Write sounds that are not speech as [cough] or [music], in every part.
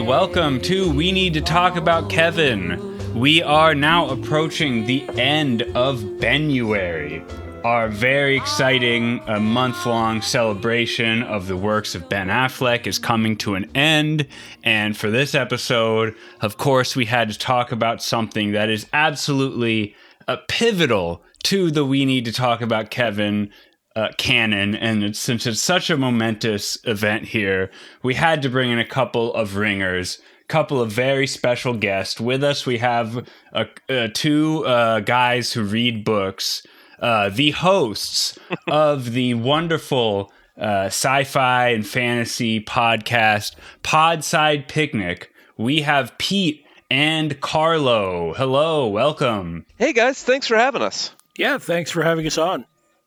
Welcome to We Need to Talk About Kevin. We are now approaching the end of Benuary, our very exciting uh, month long celebration of the works of Ben Affleck is coming to an end. And for this episode, of course, we had to talk about something that is absolutely uh, pivotal to the We Need to Talk About Kevin uh, canon, and it's, since it's such a momentous event here, we had to bring in a couple of ringers, a couple of very special guests. With us, we have uh, uh, two uh, guys who read books, uh, the hosts [laughs] of the wonderful uh, sci-fi and fantasy podcast Podside Picnic. We have Pete and Carlo. Hello, welcome. Hey guys, thanks for having us. Yeah, thanks for having us on.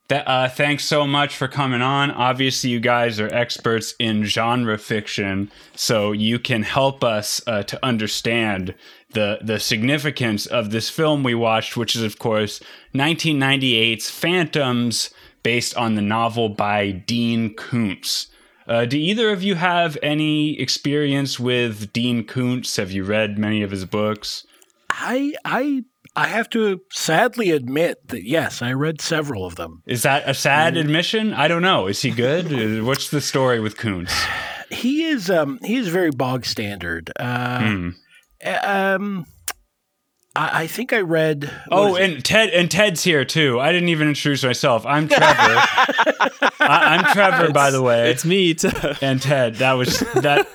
Th- uh, thanks so much for coming on. Obviously, you guys are experts in genre fiction, so you can help us uh, to understand the the significance of this film we watched, which is, of course, 1998's Phantoms, based on the novel by Dean Koontz. Uh, do either of you have any experience with Dean Koontz? Have you read many of his books? I I I have to sadly admit that yes, I read several of them. Is that a sad admission? I don't know. Is he good? What's the story with Koontz? [sighs] He is um he is very bog standard. Uh, Hmm. Um, I, I think I read. Oh, is it? and Ted and Ted's here too. I didn't even introduce myself. I'm Trevor. [laughs] I, I'm Trevor, by the way. It's me. Too. and Ted. That was that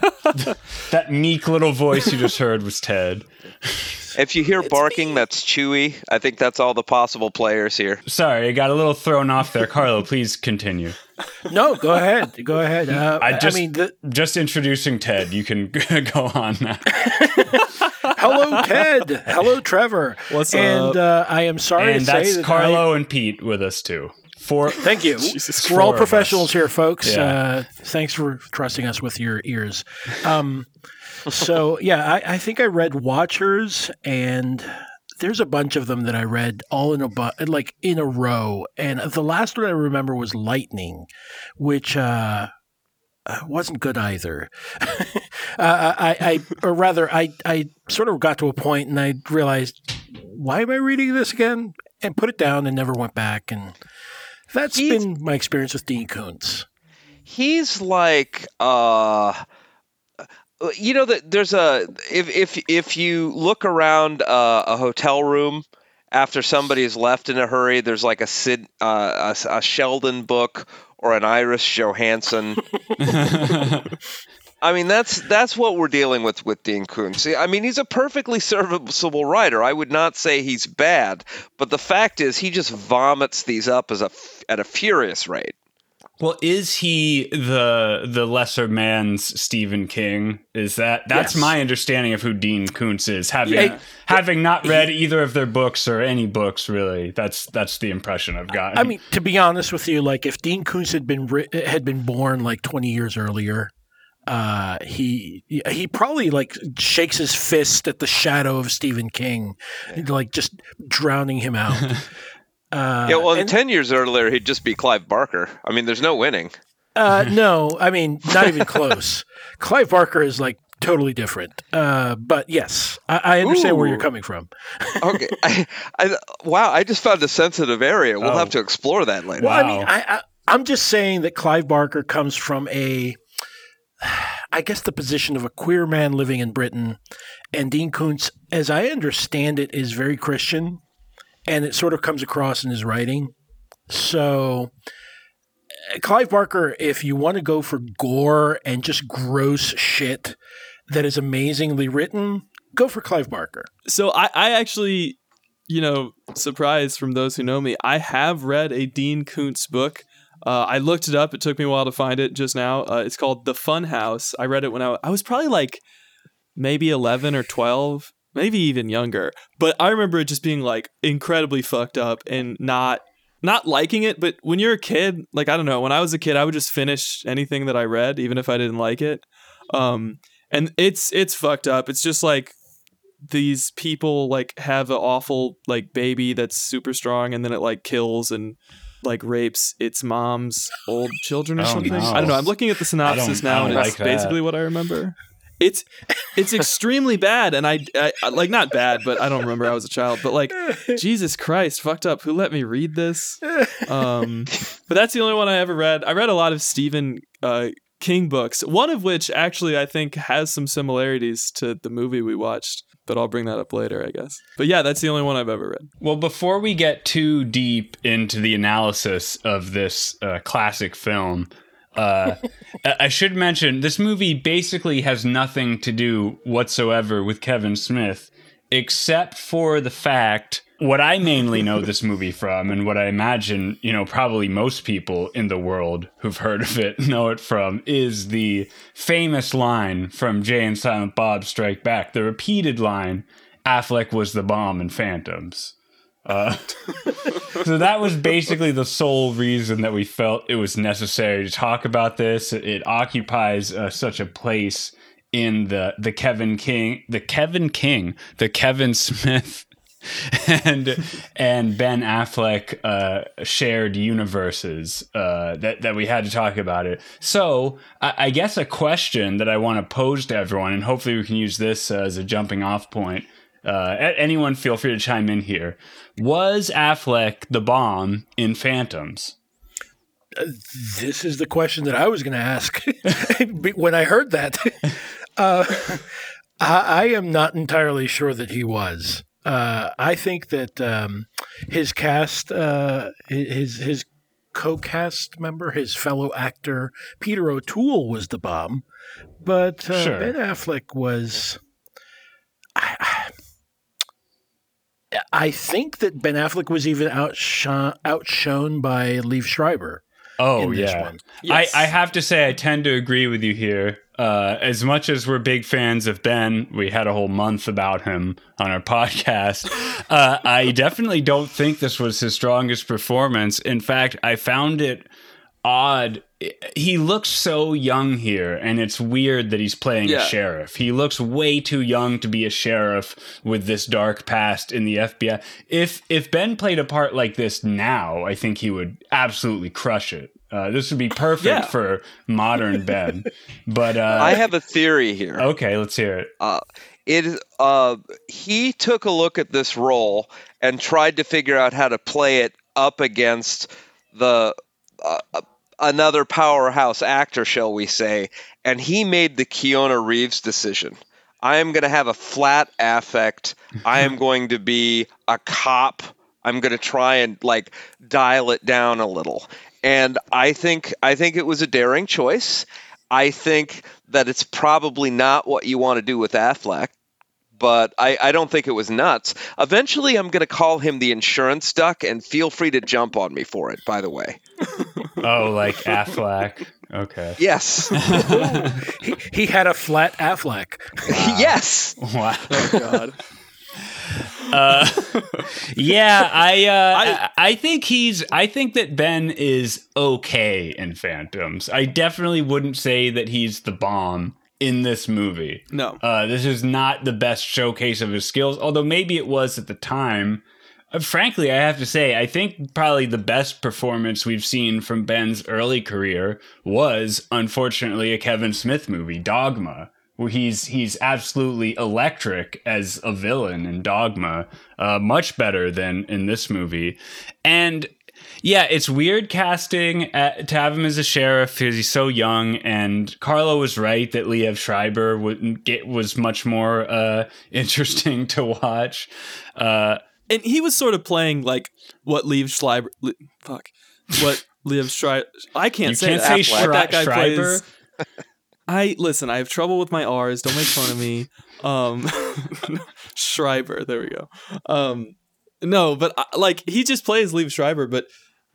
[laughs] that meek little voice you just heard was Ted. If you hear barking, that's Chewy. I think that's all the possible players here. Sorry, I got a little thrown off there. Carlo, please continue. [laughs] no, go ahead, go ahead. Uh, I just mean, the, just introducing Ted. You can [laughs] go on now. [laughs] hello, Ted. hello, Trevor. What's and up? uh, I am sorry And to say that's that Carlo and Pete with us too. For Thank you. Jesus We're all Four us. professionals here, folks. Yeah. Uh, thanks for trusting us with your ears. Um, so, [laughs] yeah, I, I think I read Watchers, and there's a bunch of them that I read all in a bu- like in a row. And the last one I remember was Lightning, which uh, uh, wasn't good either. [laughs] uh, I, I, or rather, I, I sort of got to a point and I realized, why am I reading this again? And put it down and never went back. And that's He's- been my experience with Dean Koontz. He's like, uh, you know that there's a if if if you look around uh, a hotel room after somebody's left in a hurry, there's like a Sid, uh, a, a Sheldon book or an Iris Johansen. [laughs] I mean, that's that's what we're dealing with with Dean Koontz. I mean, he's a perfectly serviceable writer. I would not say he's bad, but the fact is, he just vomits these up as a at a furious rate. Well, is he the the lesser man's Stephen King? Is that that's Yes. my understanding of who Dean Koontz is? Having Yeah. having not read either of their books or any books really. That's that's the impression I've gotten. I mean, to be honest with you, like if Dean Koontz had been had been born like 20 years earlier, uh, he he probably like shakes his fist at the shadow of Stephen King, like just drowning him out. [laughs] Uh, yeah, well, and- ten years earlier, he'd just be Clive Barker. I mean, there's no winning. Uh, [laughs] no, I mean not even close. Clive Barker is like totally different. Uh, but yes, I, I understand where you're coming from. [laughs] Okay, I, I, wow, I just found a sensitive area. We'll Oh. have to explore that later. Well, I mean, I, I, I'm just saying that Clive Barker comes from a, I guess, the position of a queer man living in Britain, and Dean Koontz, as I understand it, is very Christian, and it sort of comes across in his writing. So, uh, Clive Barker, if you want to go for gore and just gross shit that is amazingly written, go for Clive Barker. So I, I actually, you know, surprise from those who know me, I have read a Dean Koontz book. Uh, I looked it up. It took me a while to find it just now. Uh, it's called The Fun House. I read it when I, I was probably like maybe 11 or 12, maybe even younger. But I remember it just being like incredibly fucked up and not not liking it. But when you're a kid, like I don't know, when I was a kid, I would just finish anything that I read, even if I didn't like it. Um, and it's it's fucked up. It's just like these people like have an awful like baby that's super strong and then it like kills and like rapes its mom's old children or Oh, something. no. I don't know. I'm looking at the synopsis now and it's that. basically what I remember. It's it's extremely bad and I, I like not bad but i don't remember i was a child but like jesus christ fucked up. Who let me read this? Um but that's the only one i ever read. I read a lot of stephen uh, king books one of which actually i think has some similarities to the movie we watched but i'll bring that up later i guess. But yeah that's the only one i've ever read. Well, before we get too deep into the analysis of this uh, classic film, uh, I should mention this movie basically has nothing to do whatsoever with Kevin Smith, except for the fact what I mainly know this movie from, and what I imagine, you know, probably most people in the world who've heard of it [laughs] know it from, is the famous line from Jay and Silent Bob Strike Back, the repeated line, Affleck was the bomb in Phantoms. Uh, [laughs] so that was basically the sole reason that we felt it was necessary to talk about this. It, it occupies uh, such a place in the the Kevin King, the Kevin King, the Kevin Smith, [laughs] and and Ben Affleck uh, shared universes uh, that that we had to talk about it. So I, I guess a question that I want to pose to everyone, and hopefully we can use this as a jumping off point. Uh, anyone feel free to chime in here. Was Affleck the bomb in Phantoms? This is the question that I was going to ask [laughs] when I heard that. [laughs] Uh, I, I am not entirely sure that he was. Uh, I think that um, his cast, uh, his his co-cast member, his fellow actor Peter O'Toole was the bomb, but uh, Sure. Ben Affleck was. I, I think that Ben Affleck was even outshone, outshone by Liev Schreiber. Oh in this yeah, one. Yes. I, I have to say I tend to agree with you here. Uh, as much as we're big fans of Ben, we had a whole month about him on our [laughs] podcast. Uh, I definitely don't think this was his strongest performance. In fact, I found it odd. He looks so young here, and it's weird that he's playing Yeah. a sheriff. He looks way too young to be a sheriff with this dark past in the FBI. If if Ben played a part like this now, I think he would absolutely crush it. Uh, this would be perfect Yeah. for modern [laughs] Ben. But uh, I have a theory here. okay, let's hear it. Uh, it uh, he took a look at this role and tried to figure out how to play it up against the another powerhouse actor, shall we say, and he made the Keanu Reeves decision. I am going to have a flat affect. I am [laughs] going to be a cop. I'm going to try and like dial it down a little. And I think I think it was a daring choice. I think that it's probably not what you want to do with Affleck, but I, I don't think it was nuts. Eventually, I'm going to call him the insurance duck, and feel free to jump on me for it, by the way. [laughs] Oh, like Affleck. Okay. Yes. [laughs] He, he had a flat Affleck. [laughs] yes. Wow. oh god Uh, yeah, I, uh, I I- I think he's I think that Ben is okay in Phantoms. I definitely wouldn't say that he's the bomb in this movie. no Uh, this is not the best showcase of his skills, although maybe it was at the time. Uh, frankly, I have to say, I think probably the best performance we've seen from Ben's early career was, unfortunately, a Kevin Smith movie, Dogma, where he's he's absolutely electric as a villain in Dogma, uh, much better than in this movie, and. Yeah, it's weird casting uh to have him as a sheriff because he's so young. And Carlo was right that Liev Schreiber wouldn't get was much more uh, [laughs] interesting to watch. Uh, and he was sort of playing like what Liev Schreiber fuck what Liev Schreiber I can't you say can't that. say What Schri- that guy Schreiber. plays I listen. I have trouble with my R's. Don't make fun of me. Um, [laughs] Schreiber. There we go. Um, no, but I, like he just plays Liev Schreiber, but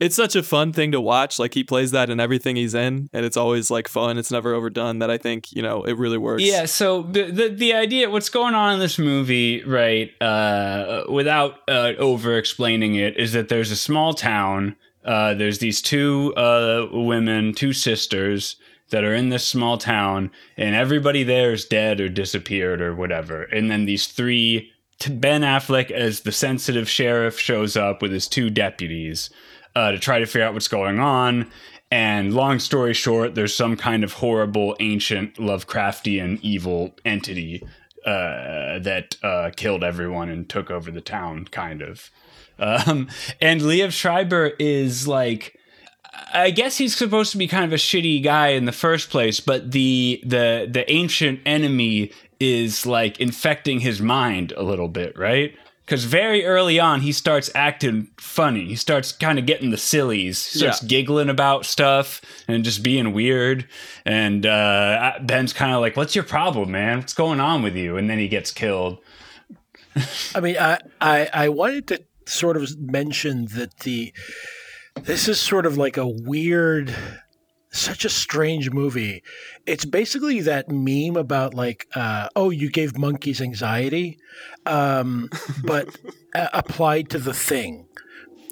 it's such a fun thing to watch. Like he plays that in everything he's in, and it's always like fun. It's never overdone. That I think you know it really works. Yeah, so the, the the idea, what's going on in this movie, right? Uh, without uh, over explaining it, is that there's a small town. Uh, there's these two uh, women, two sisters that are in this small town, and everybody there is dead or disappeared or whatever. And then these three, Ben Affleck as the sensitive sheriff shows up with his two deputies uh, to try to figure out what's going on. and long story short, there's some kind of horrible, ancient, Lovecraftian evil entity uh, that uh, killed everyone and took over the town, kind of. Um, and Liev Schreiber is like. I guess he's supposed to be kind of a shitty guy in the first place, but the the the ancient enemy is like infecting his mind a little bit, right? Because very early on, he starts acting funny. He starts kind of getting the sillies. He starts Yeah. giggling about stuff and just being weird. And uh, Ben's kind of like, "What's your problem, man? What's going on with you?" And then he gets killed. I mean, I, I I wanted to sort of mention that the this is sort of like a weird, such a strange movie. It's basically that meme about like, uh, oh, you gave monkeys anxiety, um, but [laughs] uh, applied to the thing,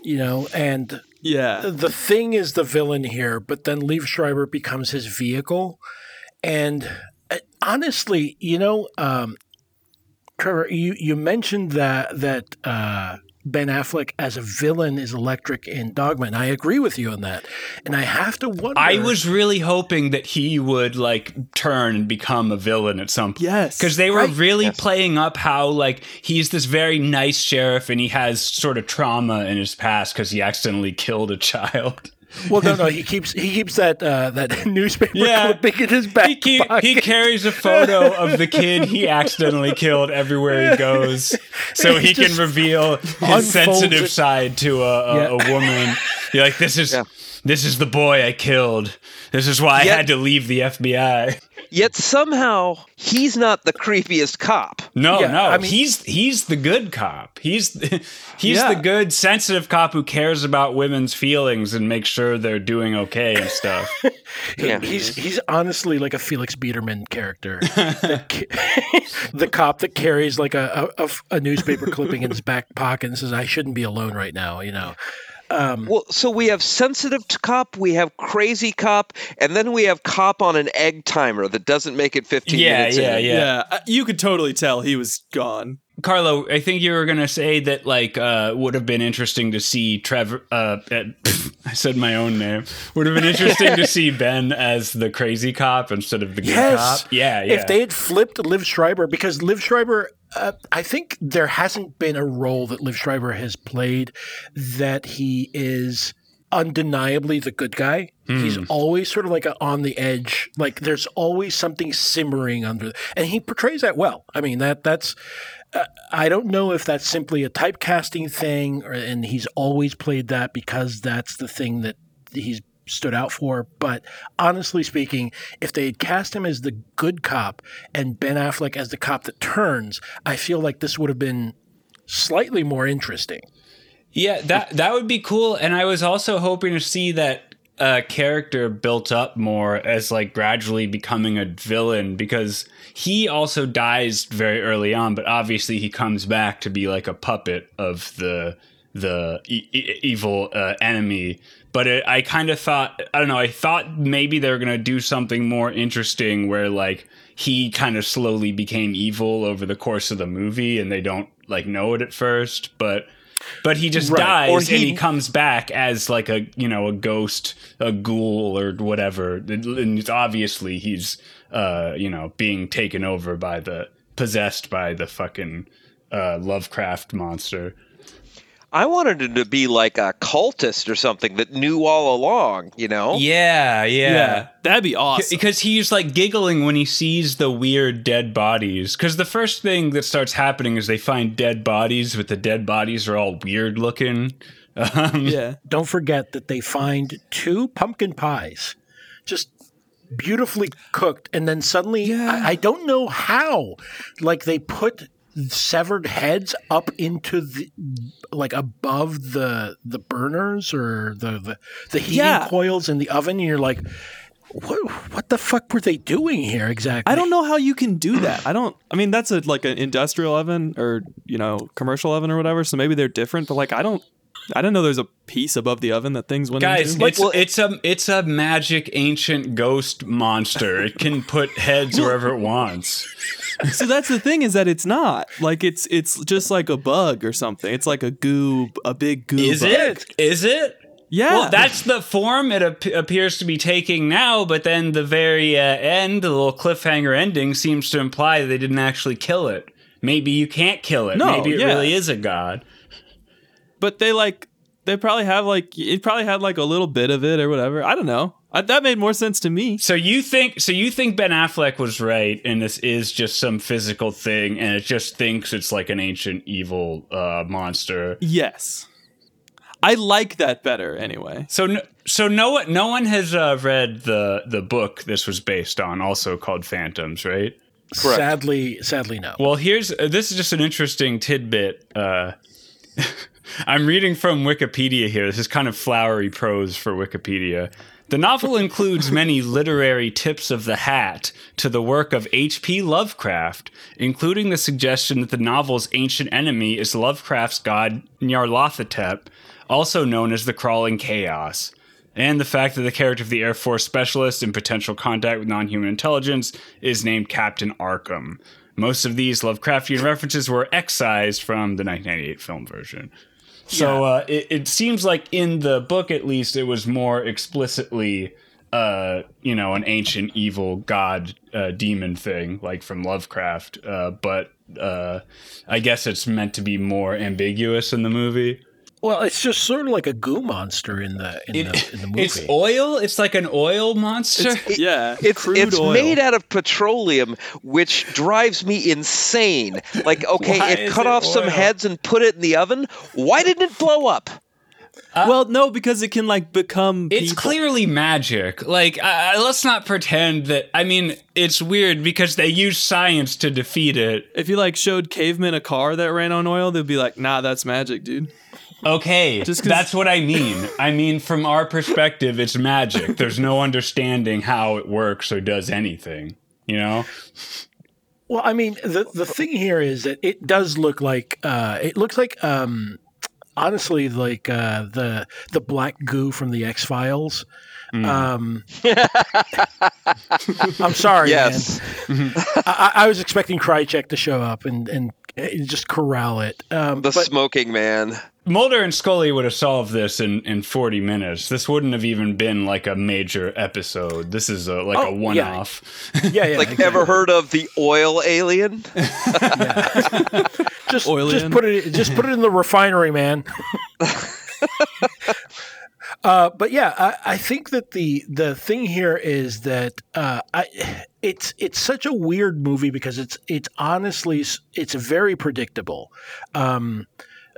you know, and Yeah. the thing is the villain here, but then Liev Schreiber becomes his vehicle. And uh, honestly, you know, um, Trevor, you, you mentioned that that uh, Ben Affleck as a villain is electric in Dogma, and I agree with you on that. And I have to wonder. I was really hoping that he would like turn and become a villain at some point. Yes. Because they were Right. really Yes. playing up how like he's this very nice sheriff and he has sort of trauma in his past because he accidentally killed a child. [laughs] well, no, no, he keeps he keeps that uh, that [laughs] newspaper Yeah. clipping in his back He, keep, pocket. he carries a photo of the kid he [laughs] accidentally killed everywhere he goes, so he He can reveal his sensitive it. side to a, a, Yeah. a woman. You're like, this is Yeah. this is the boy I killed. This is why I had to leave the FBI. Yet somehow he's not the creepiest cop. No, Yeah, no, I mean- he's he's the good cop. He's [laughs] he's Yeah. the good, sensitive cop who cares about women's feelings and makes sure they're doing okay and stuff. [laughs] Yeah. He's he's honestly like a Felix Biederman character, [laughs] That the cop that carries like a, a, a- a newspaper clipping in his back pocket and says, "I shouldn't be alone right now." You know, um, Well, so we have sensitive cop, we have crazy cop, and then we have cop on an egg timer that doesn't make it 15 Yeah, minutes yeah, in. yeah. Yeah. You could totally tell he was gone. Carlo, I think you were gonna say that like uh, would have been interesting to see Trevor. Uh, uh, [laughs] I said my own name. Would have been interesting to see Ben as the crazy cop instead of the good yes, cop. Yeah, yeah. If they had flipped Liev Schreiber, because Liev Schreiber, uh, I think there hasn't been a role that Liev Schreiber has played that he is undeniably the good guy. He's always sort of like a, on the edge. Like there's always something simmering under, and he portrays that well. I mean that that's. Uh, I don't know if that's simply a typecasting thing, or, and he's always played that because that's the thing that he's stood out for. But honestly speaking, if they had cast him as the good cop and Ben Affleck as the cop that turns, I feel like this would have been slightly more interesting. Yeah, that that would be cool. And I was also hoping to see that uh, character built up more as like gradually becoming a villain because he also dies very early on, but obviously he comes back to be like a puppet of the the e- e- evil uh, enemy. But it, I kind of thought I don't know. I thought maybe they were gonna do something more interesting where like he kind of slowly became evil over the course of the movie, and they don't like know it at first, but. But he just Right. dies Or and he- he comes back as like a you know a ghost, a ghoul or whatever. And it's obviously he's uh you know being taken over by the possessed by the fucking uh Lovecraft monster. I wanted him to be like a cultist or something that knew all along, you know? Yeah, yeah. That'd be awesome. Because he's like giggling when he sees the weird dead bodies. Because the first thing that starts happening is they find dead bodies, but the dead bodies are all weird looking. [laughs] Um, yeah. Don't forget that they find two pumpkin pies, just beautifully cooked, and then suddenly Yeah. I, I don't know how, like they put severed heads up into the like above the the burners or the the, the heating Yeah. coils in the oven and you're like what, what the fuck were they doing here exactly I don't know how you can do that. I don't. I mean, that's a like an industrial oven or you know commercial oven or whatever. So maybe they're different. But like, I don't. I didn't know there's a piece above the oven that things went Guys, into. it's it's a it's a magic ancient ghost monster. It can put heads wherever it wants. so that's the thing is that it's not like it's it's just like a bug or something. It's like a goo, a big goo. Is bug. it? Is it? Yeah, Well, that's the form it ap- appears to be taking now, but then the very uh, end, the little cliffhanger ending, seems to imply that they didn't actually kill it. Maybe you can't kill it. No, Maybe it yeah. really is a god. But they like they probably have like it probably had like a little bit of it or whatever. I don't know. I, that made more sense to me. So you think so you think Ben Affleck was right and this is just some physical thing and it just thinks it's like an ancient evil uh, monster. Yes, I like that better anyway. So no, so no one no one has uh, read the the book this was based on also called Phantoms, right? Correct. Sadly, sadly, no. Well, here's uh, this is just an interesting tidbit. Uh, [laughs] I'm reading from Wikipedia here. This is kind of flowery prose for Wikipedia. The novel includes many literary tips of the hat to the work of H.P. Lovecraft, including the suggestion that the novel's ancient enemy is Lovecraft's god Nyarlathotep, also known as the Crawling Chaos, and the fact that the character of the Air Force specialist in potential contact with non human intelligence is named Captain Arkham. Most of these Lovecraftian references were excised from the 1998 film version. So uh, it, it seems like in the book, at least, it was more explicitly, uh, you know, an ancient evil god uh, demon thing, like from Lovecraft. Uh, but uh, I guess it's meant to be more ambiguous in the movie. Well, it's just sort of like a goo monster in the in, the, in the [laughs] movie. It's oil. It's like an oil monster. Yeah, It's crude it's oil. made out of petroleum, which drives me insane. Like, [laughs] okay, it cut it off some heads and put it in the oven. Why didn't it blow up? well, no, because it can like become. It's people. clearly magic. Like, uh, let's not pretend that. I mean, it's weird because they use science to defeat it. If you like showed cavemen a car that ran on oil, they'd be like, "Nah, that's magic, dude." Okay, Just 'cause- that's what I mean. I mean, from our perspective, it's magic. There's no understanding how it works or does anything. You know? Well, I mean, the the thing here is that it does look like uh, it looks like um, honestly like uh, the the black goo from the X Files. Um, [laughs] I'm sorry, Yes. [laughs] man. I, I was expecting Krycek to show up and and just corral it. Um, The but smoking man. Mulder and Scully would have solved this in, in 40 minutes. This wouldn't have even been like a major episode. This is a, like Oh, a yeah. one off. yeah, yeah, [laughs] Like, exactly. ever heard of the oil alien? [laughs] [laughs] just Oil just put it just put it in the refinery, man. uh, but yeah, I, I think that the the thing here is that uh, I it's it's such a weird movie because it's it's honestly it's very predictable. Um,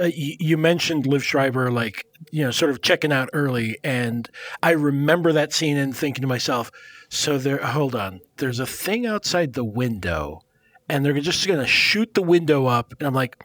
uh, you, you mentioned Liev Schreiber, like you know, sort of checking out early, and I remember that scene and thinking to myself, "So there, hold on, there's a thing outside the window." and they're just going to shoot the window up. And I'm like,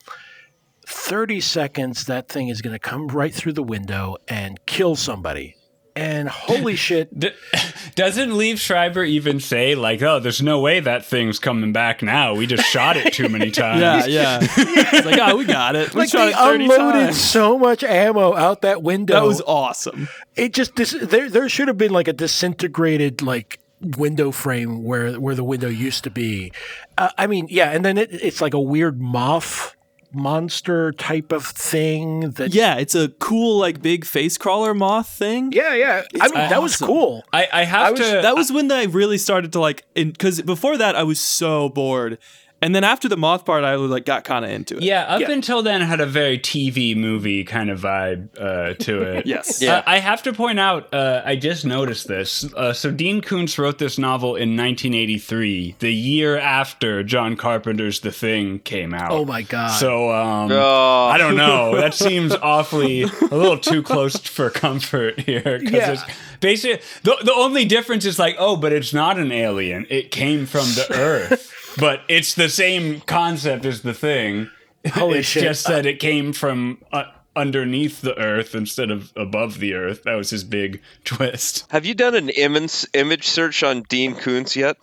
30 seconds, that thing is going to come right through the window and kill somebody. And holy shit, [laughs] doesn't Liev Schreiber even say, like, oh, there's no way that thing's coming back now? We just shot it too many [laughs] times. Yeah, yeah. it's like, oh, we got it. We like shot they it unloaded times. so much ammo out that window. That was awesome. it just dis- there there should have been like a disintegrated like window frame where where the window used to be. Uh, I mean, yeah, and then it, it's like a weird moth monster type of thing that Yeah, it's a cool like big face crawler moth thing. yeah, yeah. I mean, that was cool. I, I have I was- to. That was when I really started to like, because before that I was so bored, and then after the moth part, I like got kind of into it. yeah, up Yeah. until then, it had a very TV movie kind of vibe uh, to [laughs] it. Yes. Yeah. Uh, I have to point out, uh, I just noticed this. Uh, so Dean Koontz wrote this novel in 1983, the year after John Carpenter's The Thing came out. Oh my god. So um, Oh. I don't know. [laughs] That seems awfully a little too close for comfort here. 'cause Yeah. it's basically the the only difference is like, oh, but it's not an alien. It came from the [laughs] Earth, but it's the same concept as the thing. Holy it's shit. just that it came from. Uh, Underneath the earth instead of above the earth. That was his big [laughs] twist. Have you done an image image search on Dean Koontz yet?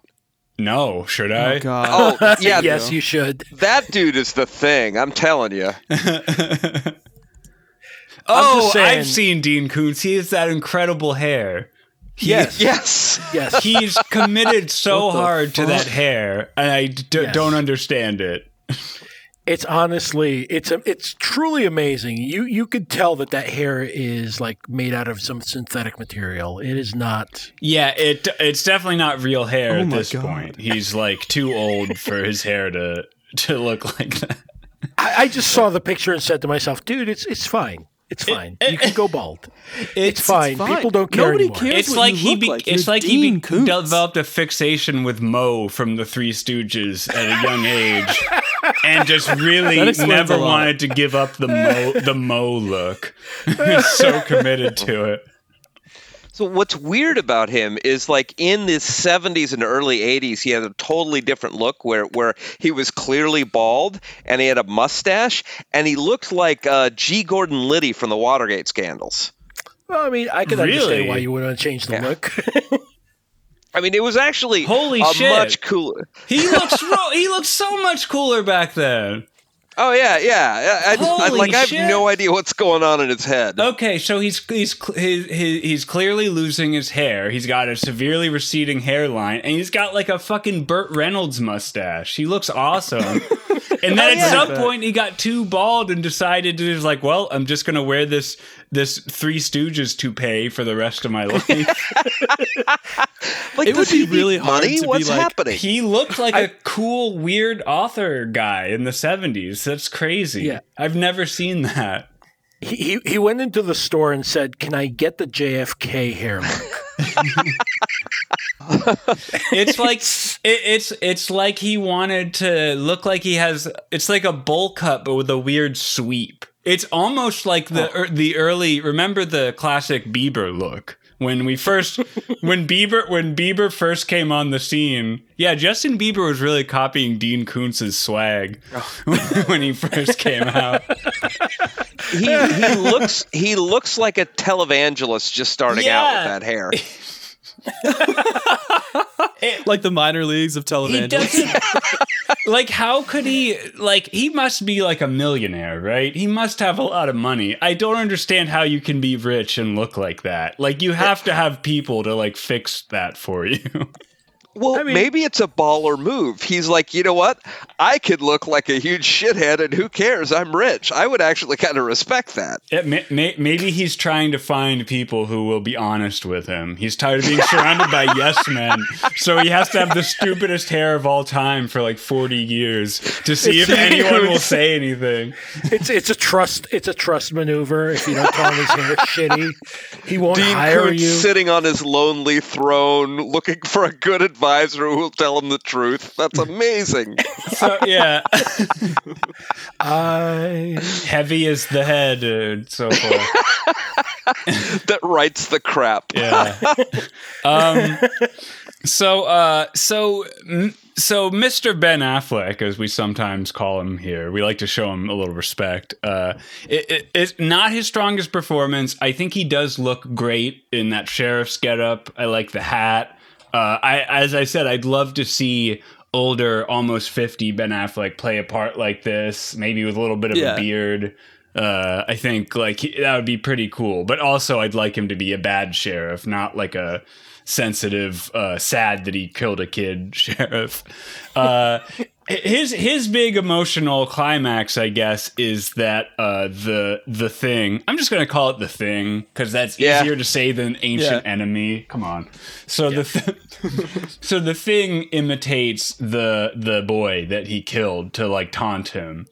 No, should I? Oh god. Oh, [laughs] yeah. yes, you should. That dude is the thing. I'm telling you. [laughs] oh, I've seen Dean Koontz. He has that incredible hair. He- Yes. Yes. Yes. [laughs] He's committed so What the hard to that hair, and I d- Yes. don't understand it. It's honestly, it's a, it's truly amazing. You you could tell that that hair is like made out of some synthetic material. It is not. Yeah, it it's definitely not real hair Oh at this God. point. He's like too old for his hair to to look like that. I, I just saw the picture and said to myself, "Dude, it's it's fine. It's fine. Eh, eh, you can go bald. [laughs] It's, fine. fine. People don't care Nobody anymore." cares. It's what like you he look be- like. it's You're like he be- Dean developed a fixation with Moe from the Three Stooges at a young age, and just really [laughs] never wanted to give up the Moe the Moe look. [laughs] He's so committed to it. So what's weird about him is like in the 70s and early 80s, he had a totally different look where where he was clearly bald and he had a mustache and he looked like uh, G. Gordon Liddy from the Watergate scandals. well, I mean, I can Really? understand why you would want to change the Yeah. look. [laughs] I mean, it was actually Holy a shit. much cooler. He looks ro- he looks so much cooler back then. Oh yeah, yeah. I, I, I, like I have no idea what's going on in his head. Okay, so he's he's, he's he's clearly losing his hair. He's got a severely receding hairline, and he's got like a fucking Burt Reynolds mustache. He looks awesome. [laughs] and then oh, at yeah. some point, he got too bald and decided to just like, well, I'm just gonna wear this this Three Stooges toupee for the rest of my [laughs] life. Like, It would be really need hard money? to be What's like- happening? he looked like a cool, weird author guy in the '70s. That's crazy. Yeah. I've never seen that. He, he he went into the store and said, "Can I get the JFK hair [laughs] it's like [laughs] it, it's it's like he wanted to look like he has it's like a bowl cut but with a weird sweep. It's almost like the er, the early remember the classic bieber look? When we first [laughs] when bieber when bieber first came on the scene yeah justin bieber was really copying dean koontz's swag when he first came out he he looks he looks like a televangelist just starting out with that hair. [laughs] like the minor leagues of televangelists. [laughs] like how could he like he must be like a millionaire right he must have a lot of money i don't understand how you can be rich and look like that like you have to have people to like fix that for you [laughs] Well, I mean- maybe it's a baller move. He's like, you know what? I could look like a huge shithead, and who cares? I'm rich. I would actually kind of respect that. it may, may, maybe he's trying to find people who will be honest with him he's tired of being surrounded by [laughs] yes men so he has to have the stupidest hair of all time for like 40 years to see if anyone will say anything It's it's a trust it's a trust maneuver. If you don't call him his hair shitty, he won't Dean hire Koontz you. sitting on his lonely throne, looking for a good advisor who will tell him the truth. That's amazing. [laughs] so yeah I heavy as the head and so forth [laughs] that writes the crap. yeah. [laughs] Um, so, uh, so, so, Mr. Ben Affleck, as we sometimes call him here, we like to show him a little respect. Uh, it, it, it's not his strongest performance. I think he does look great in that sheriff's getup. I like the hat. Uh, I, as I said, I'd love to see older, almost fifty Ben Affleck play a part like this, maybe with a little bit of Yeah. a beard. Uh, I think like that would be pretty cool. But also, I'd like him to be a bad sheriff, not like a sensitive, uh, sad that he killed a kid [laughs] sheriff. Uh, his his big emotional climax, I guess, is that uh, the the thing. I'm just gonna call it the thing because that's Yeah. easier to say than ancient Yeah. enemy. Come on. So the th- [laughs] so the thing imitates the the boy that he killed to like taunt him,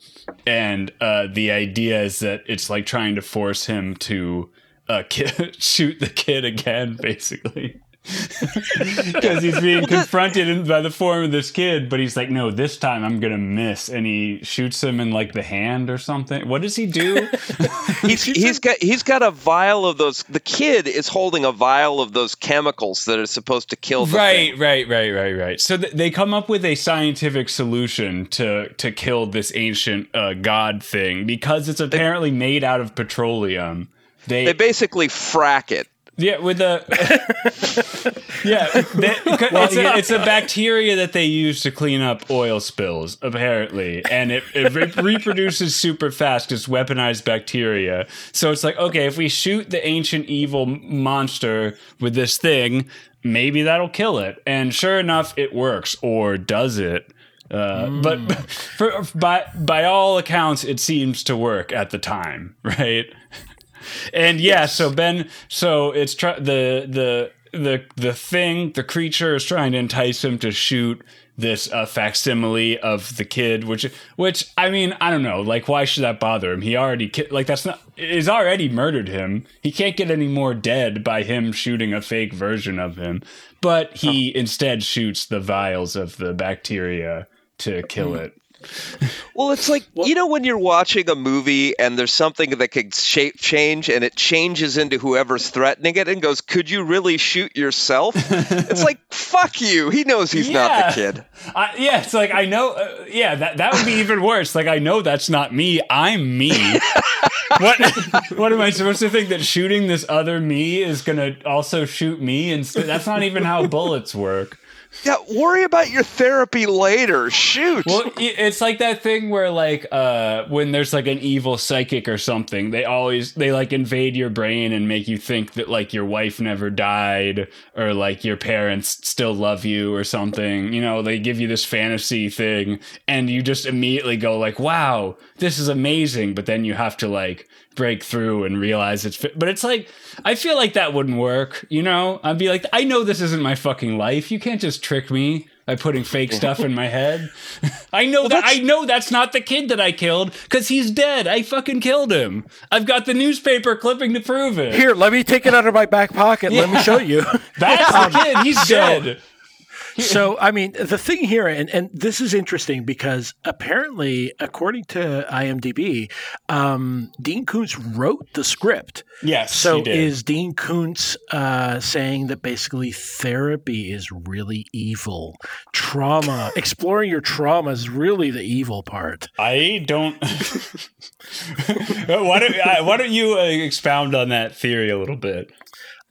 and uh, the idea is that it's like trying to force him to uh, [laughs] shoot the kid again, basically. [laughs] Because he's being confronted in- by the form of this kid, but he's like, "No, this time I'm gonna miss," and he shoots him in like the hand or something. What does he do? [laughs] [laughs] He's, he's got he's got a vial of those. The kid is holding a vial of those chemicals that are supposed to kill. The right, thing. right, right, right, right. So th- they come up with a scientific solution to to kill this ancient uh, god thing because it's apparently made out of petroleum. They, They basically frack it. Yeah with the [laughs] yeah they, it's, a, it's a bacteria that they use to clean up oil spills apparently. And it, it re- reproduces super fast. It's weaponized bacteria. So it's like okay if we shoot the ancient evil monster with this thing maybe that'll kill it. And sure enough it works. Or does it? Uh, But [laughs] for, by by all accounts, it seems to work at the time, [laughs] right? And yeah, so Ben, so it's try- the the the the thing, the creature is trying to entice him to shoot this uh, facsimile of the kid, which which I mean, I don't know, like why should that bother him? He already ki- like that's not he's already murdered him. He can't get any more dead by him shooting a fake version of him. But he instead shoots the vials of the bacteria to kill it. [laughs] Well, it's like you know when you're watching a movie and there's something that could shape change and it changes into whoever's threatening it and goes, "Could you really shoot yourself?" it's like [laughs] fuck you. He knows he's not the kid. I, yeah, it's like I know. Uh, yeah, that that would be [laughs] even worse. Like I know that's not me. I'm me. what what am I supposed to think that shooting this other me is gonna also shoot me? And that's not even how bullets work. Yeah, worry about your therapy later. Shoot. Well, it's like that thing where like uh when there's like an evil psychic or something, they always they like invade your brain and make you think that like your wife never died or like your parents still love you or something. You know, they give you this fantasy thing and you just immediately go like, "Wow, this is amazing." But then you have to like break through and realize it's fi- but it's like I feel like that wouldn't work, you know? I'd be like, "I know this isn't my fucking life. You can't just trick me." By putting fake stuff in my head, [laughs] I know that I know that's not the kid that I killed because he's dead. I fucking killed him. I've got the newspaper clipping to prove it. Here, let me take it out of my back pocket. Let me show you. [laughs] That's the [laughs] kid. He's dead. So [laughs] I mean, the thing here, and, and this is interesting because apparently, according to IMDb, um, Dean Koontz wrote the script. Yes. So is Dean Koontz uh, saying that basically therapy is really evil? Trauma, [laughs] exploring your trauma is really the evil part. I don't. [laughs] why don't I- Why don't you uh, expound on that theory a little bit?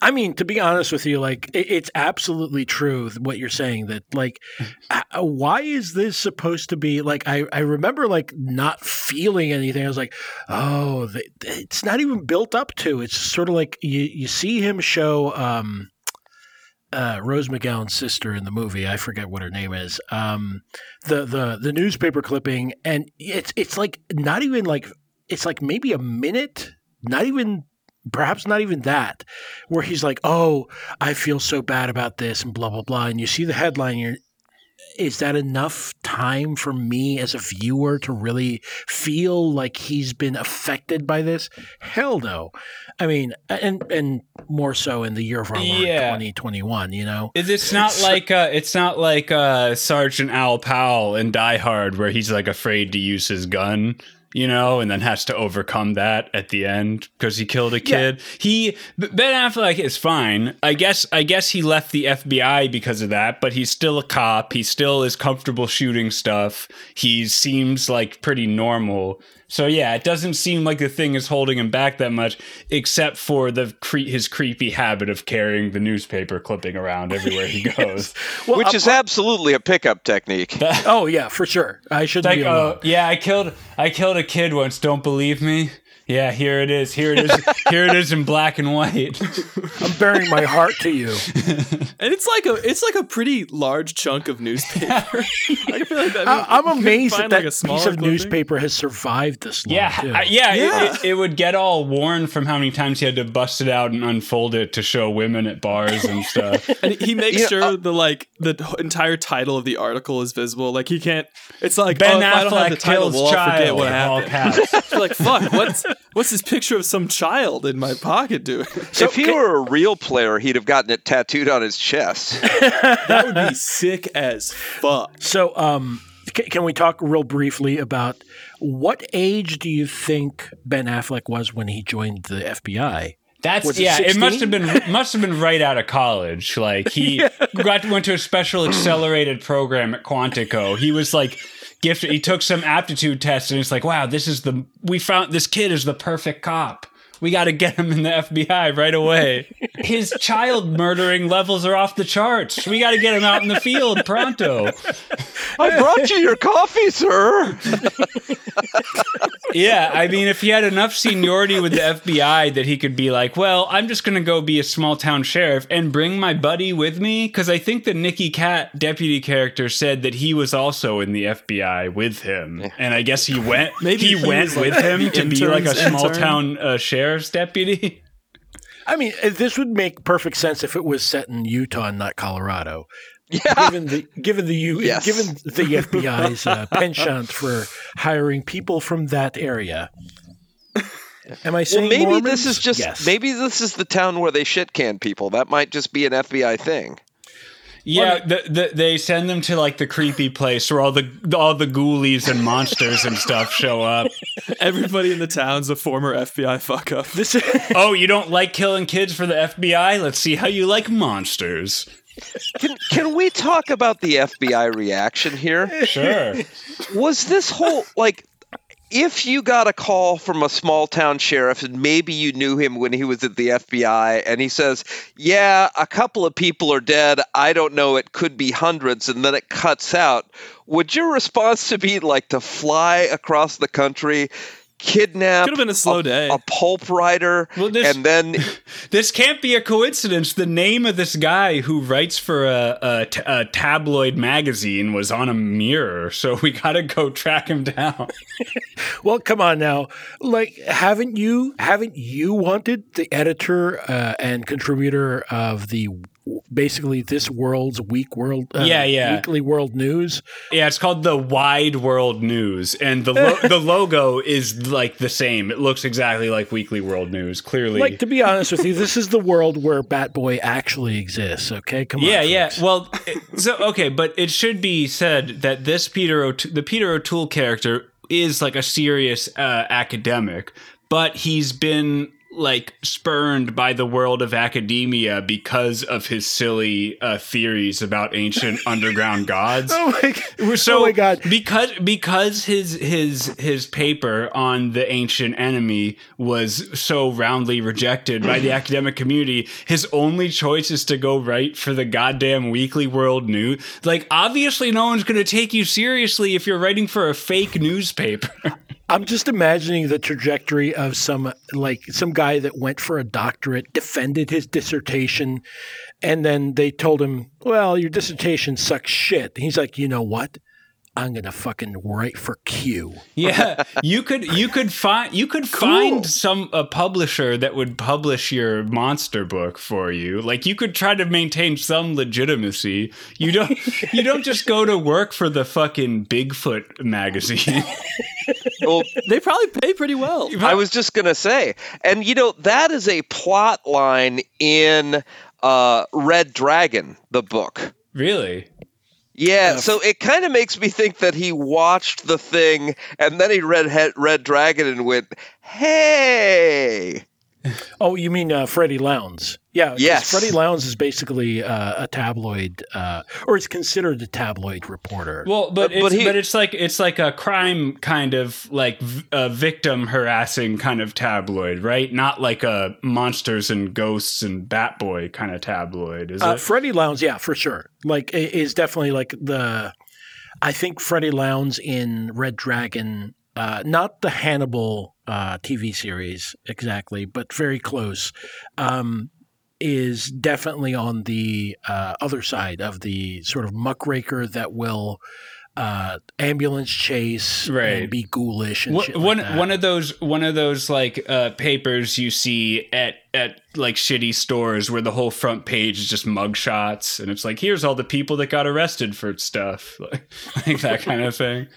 I mean, to be honest with you, like it, it's absolutely true what you're saying. That like, [laughs] uh, why is this supposed to be like? I I remember like not feeling anything. I was like, oh, it's not even built up to. It's sort of like you you see him show um, uh, Rose McGowan's sister in the movie. I forget what her name is. Um, the the the newspaper clipping, and it's it's like not even like it's like maybe a minute, not even perhaps not even that, where he's like, "Oh, I feel so bad about this," and blah blah blah, and you see the headline. You're, is that enough time for me as a viewer to really feel like he's been affected by this? Hell no. I mean, and and more so in the year of our Lord Yeah. 2021, you know. It- It's not like uh, it's not like uh, Sergeant Al Powell in Die Hard, where he's like afraid to use his gun, you know, and then has to overcome that at the end because he killed a kid. He Ben Affleck is fine. I guess. I guess he left the FBI because of that, but he's still a cop. He still is comfortable shooting stuff. He seems like pretty normal. So yeah, it doesn't seem like the thing is holding him back that much, except for the cre- his creepy habit of carrying the newspaper clipping around everywhere he [laughs] goes. Well, Which uh, is absolutely a pickup technique. [laughs] oh yeah, for sure. I shouldn't like, be alone. oh yeah, I killed I killed a kid once. Don't believe me? Yeah, here it is. Here it is. here it is in black and white. I'm bearing my heart to you. And it's like a it's like a pretty large chunk of newspaper. [laughs] [laughs] I feel like that. I, I'm amazed that find, that a piece of clipping? newspaper has survived this long. Yeah, too. I- yeah. Yeah. It, it, it would get all worn from how many times he had to bust it out and unfold it to show women at bars and stuff. [laughs] And he makes Yeah, sure uh, the like the entire title of the article is visible. Like he can't. It's like Ben oh, if I don't have the Affleck title, kills we'll all forget child. what all happened. caps. Like fuck. What's what's this picture of some child in my pocket doing? if he were a real player, he'd have gotten it tattooed on his chest. [laughs] that would be [laughs] sick as fuck. So, um, c- can we talk real briefly about what age do you think Ben Affleck was when he joined the FBI? That's Was it yeah. It must have been must have been right out of college. Like he [laughs] got went to a special accelerated program at Quantico. He was like gifted. He took some aptitude test and it's like, wow, this is the we found this kid is the perfect cop. We got to get him in the FBI right away. [laughs] His child murdering levels are off the charts. We got to get him out in the field pronto. I brought you your coffee, sir. Yeah, I mean, if he had enough seniority with the FBI that he could be like, well, I'm just going to go be a small town sheriff and bring my buddy with me. Because I think the Nicky Katt deputy character said that he was also in the FBI with him. And I guess he went, Maybe he, he went was with him to be like a small intern. town uh, sheriff's deputy. [laughs] I mean, uh, this would make perfect sense if it was set in Utah and not Colorado. Yeah. Given the given the U, [laughs] Yes. given the FBI's uh, penchant for hiring people from that area. [laughs] Am I saying Well, maybe Mormons? this is just Yes. maybe this is the town where they shit can people. That might just be an FBI thing. Yeah, the, the, they send them to like the creepy place where all the all the ghoulies and monsters and stuff show up. [laughs] Everybody in the town's a former FBI fuck up. this. [laughs] Oh, you don't like killing kids for the FBI? Let's see how you like monsters. Can can we talk about the FBI reaction here? Sure. Was this whole like if you got a call from a small town sheriff and maybe you knew him when he was at the FBI and he says, "Yeah, a couple of people are dead. I don't know, it could be hundreds," and then it cuts out, would your response to be like to fly across the country, kidnap Could've been a slow day. a pulp writer Well, this- and then [laughs] This can't be a coincidence. The name of this guy who writes for a, a, t- a tabloid magazine was on a mirror, so we gotta go track him down. [laughs] well, come on now. Like, haven't you haven't you wanted the editor uh, and contributor of the basically this world's week world uh, Yeah, yeah. weekly world news? Yeah, it's called the Wide World News, and the lo- [laughs] the logo is like the same. It looks exactly like Weekly World News. Clearly, Like to be honest with you, this is the world where Bat Boy actually exists. Okay, come yeah, on. yeah. folks. Well, so okay, but it should be said that this Peter O'To- the Peter O'Toole character is like a serious uh, academic, but he's been like spurned by the world of academia because of his silly uh, theories about ancient [laughs] underground gods. Oh my, g- So oh my god. because because his his his paper on the ancient enemy was so roundly rejected by the [clears throat] academic community, his only choice is to go write for the goddamn Weekly World News. Like obviously no one's going to take you seriously if you're writing for a fake newspaper. [laughs] I'm just imagining the trajectory of some like some guy that went for a doctorate, defended his dissertation, and then they told him, "Well, your dissertation sucks shit." And he's like, "You know what? I'm gonna fucking write for Q." yeah, you could you could find you could find some a publisher that would publish your monster book for you. Like you could try to maintain some legitimacy. You don't you don't just go to work for the fucking Bigfoot magazine. [laughs] well, They probably pay pretty well. I was just gonna say, and you know that is a plot line in uh, Red Dragon, the book. really? Yeah, so it kind of makes me think that he watched the thing and then he read Red Dragon and went, "Hey, Oh, you mean uh, Freddy Lounds? Yeah. Yes. Freddy Lounds is basically uh, a tabloid, uh, or is considered a tabloid reporter. Well, but But- it's, but but, it's like it's like a crime kind of like v- a victim harassing kind of tabloid, right? Not like a monsters and ghosts and Batboy kind of tabloid, is Uh, it? Freddy Lounds, yeah, for sure. Like, i- is definitely like the. I think Freddy Lounds in Red Dragon, uh, not the Hannibal uh, TV series exactly, but very close, um, is definitely on the uh, other side of the sort of muckraker that will uh, ambulance chase Right. and be ghoulish and One- like one one of those one of those like uh, papers you see at at like shitty stores where the whole front page is just mugshots and it's like here's all the people that got arrested for stuff [laughs] like, like that kind of thing.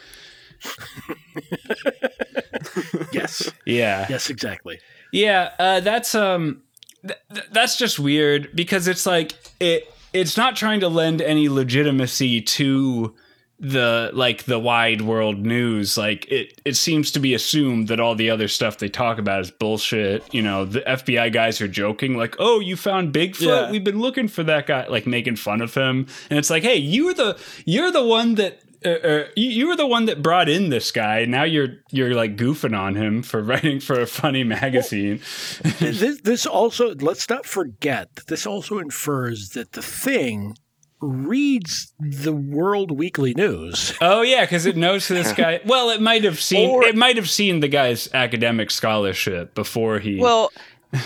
[laughs] [laughs] yes, Yeah. yes, exactly. Yeah, uh, that's um, th- th- that's just weird because it's like it it's not trying to lend any legitimacy to the like the wide world news like it it seems to be assumed that all the other stuff they talk about is bullshit you know the fbi guys are joking like oh you found bigfoot Yeah. we've been looking for that guy like making fun of him and it's like hey you're the you're the one that uh, uh, you, you were the one that brought in this guy. Now you're you're like goofing on him for [laughs] writing for a funny magazine. [laughs] this, this also let's not forget that this also infers that the thing reads the World Weekly News. [laughs] Oh yeah, because it knows this guy. Well, it might have seen Or- it might have seen the guy's academic scholarship before he. Well,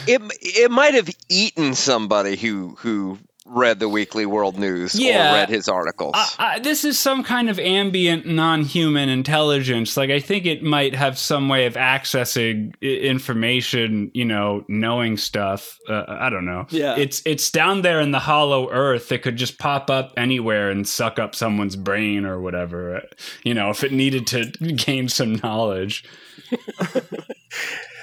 it it might have eaten somebody who who read the Weekly World News Yeah. or read his articles. I, I, this is some kind of ambient non-human intelligence. Like I think it might have some way of accessing information, you know, knowing stuff. Uh, I don't know. Yeah. it's it's down there in the hollow earth. It could just pop up anywhere and suck up someone's brain or whatever. uh, You know, if it needed to [laughs] gain some knowledge. [laughs]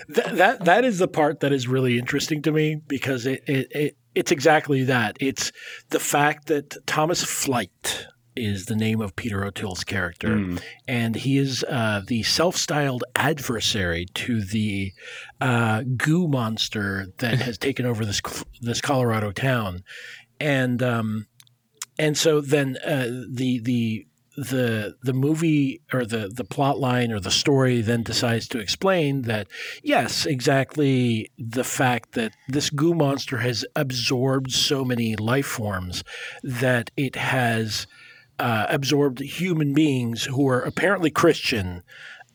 That, that that is the part that is really interesting to me because it, it, it it's exactly that. It's the fact that Thomas Flyte is the name of Peter O'Toole's character, Mm. and he is uh, the self-styled adversary to the uh, goo monster that has [laughs] taken over this this Colorado town, and um, and so then uh, the the the the movie or the the plot line or the story then decides to explain that yes exactly the fact that this goo monster has absorbed so many life forms that it has uh, absorbed human beings who are apparently Christian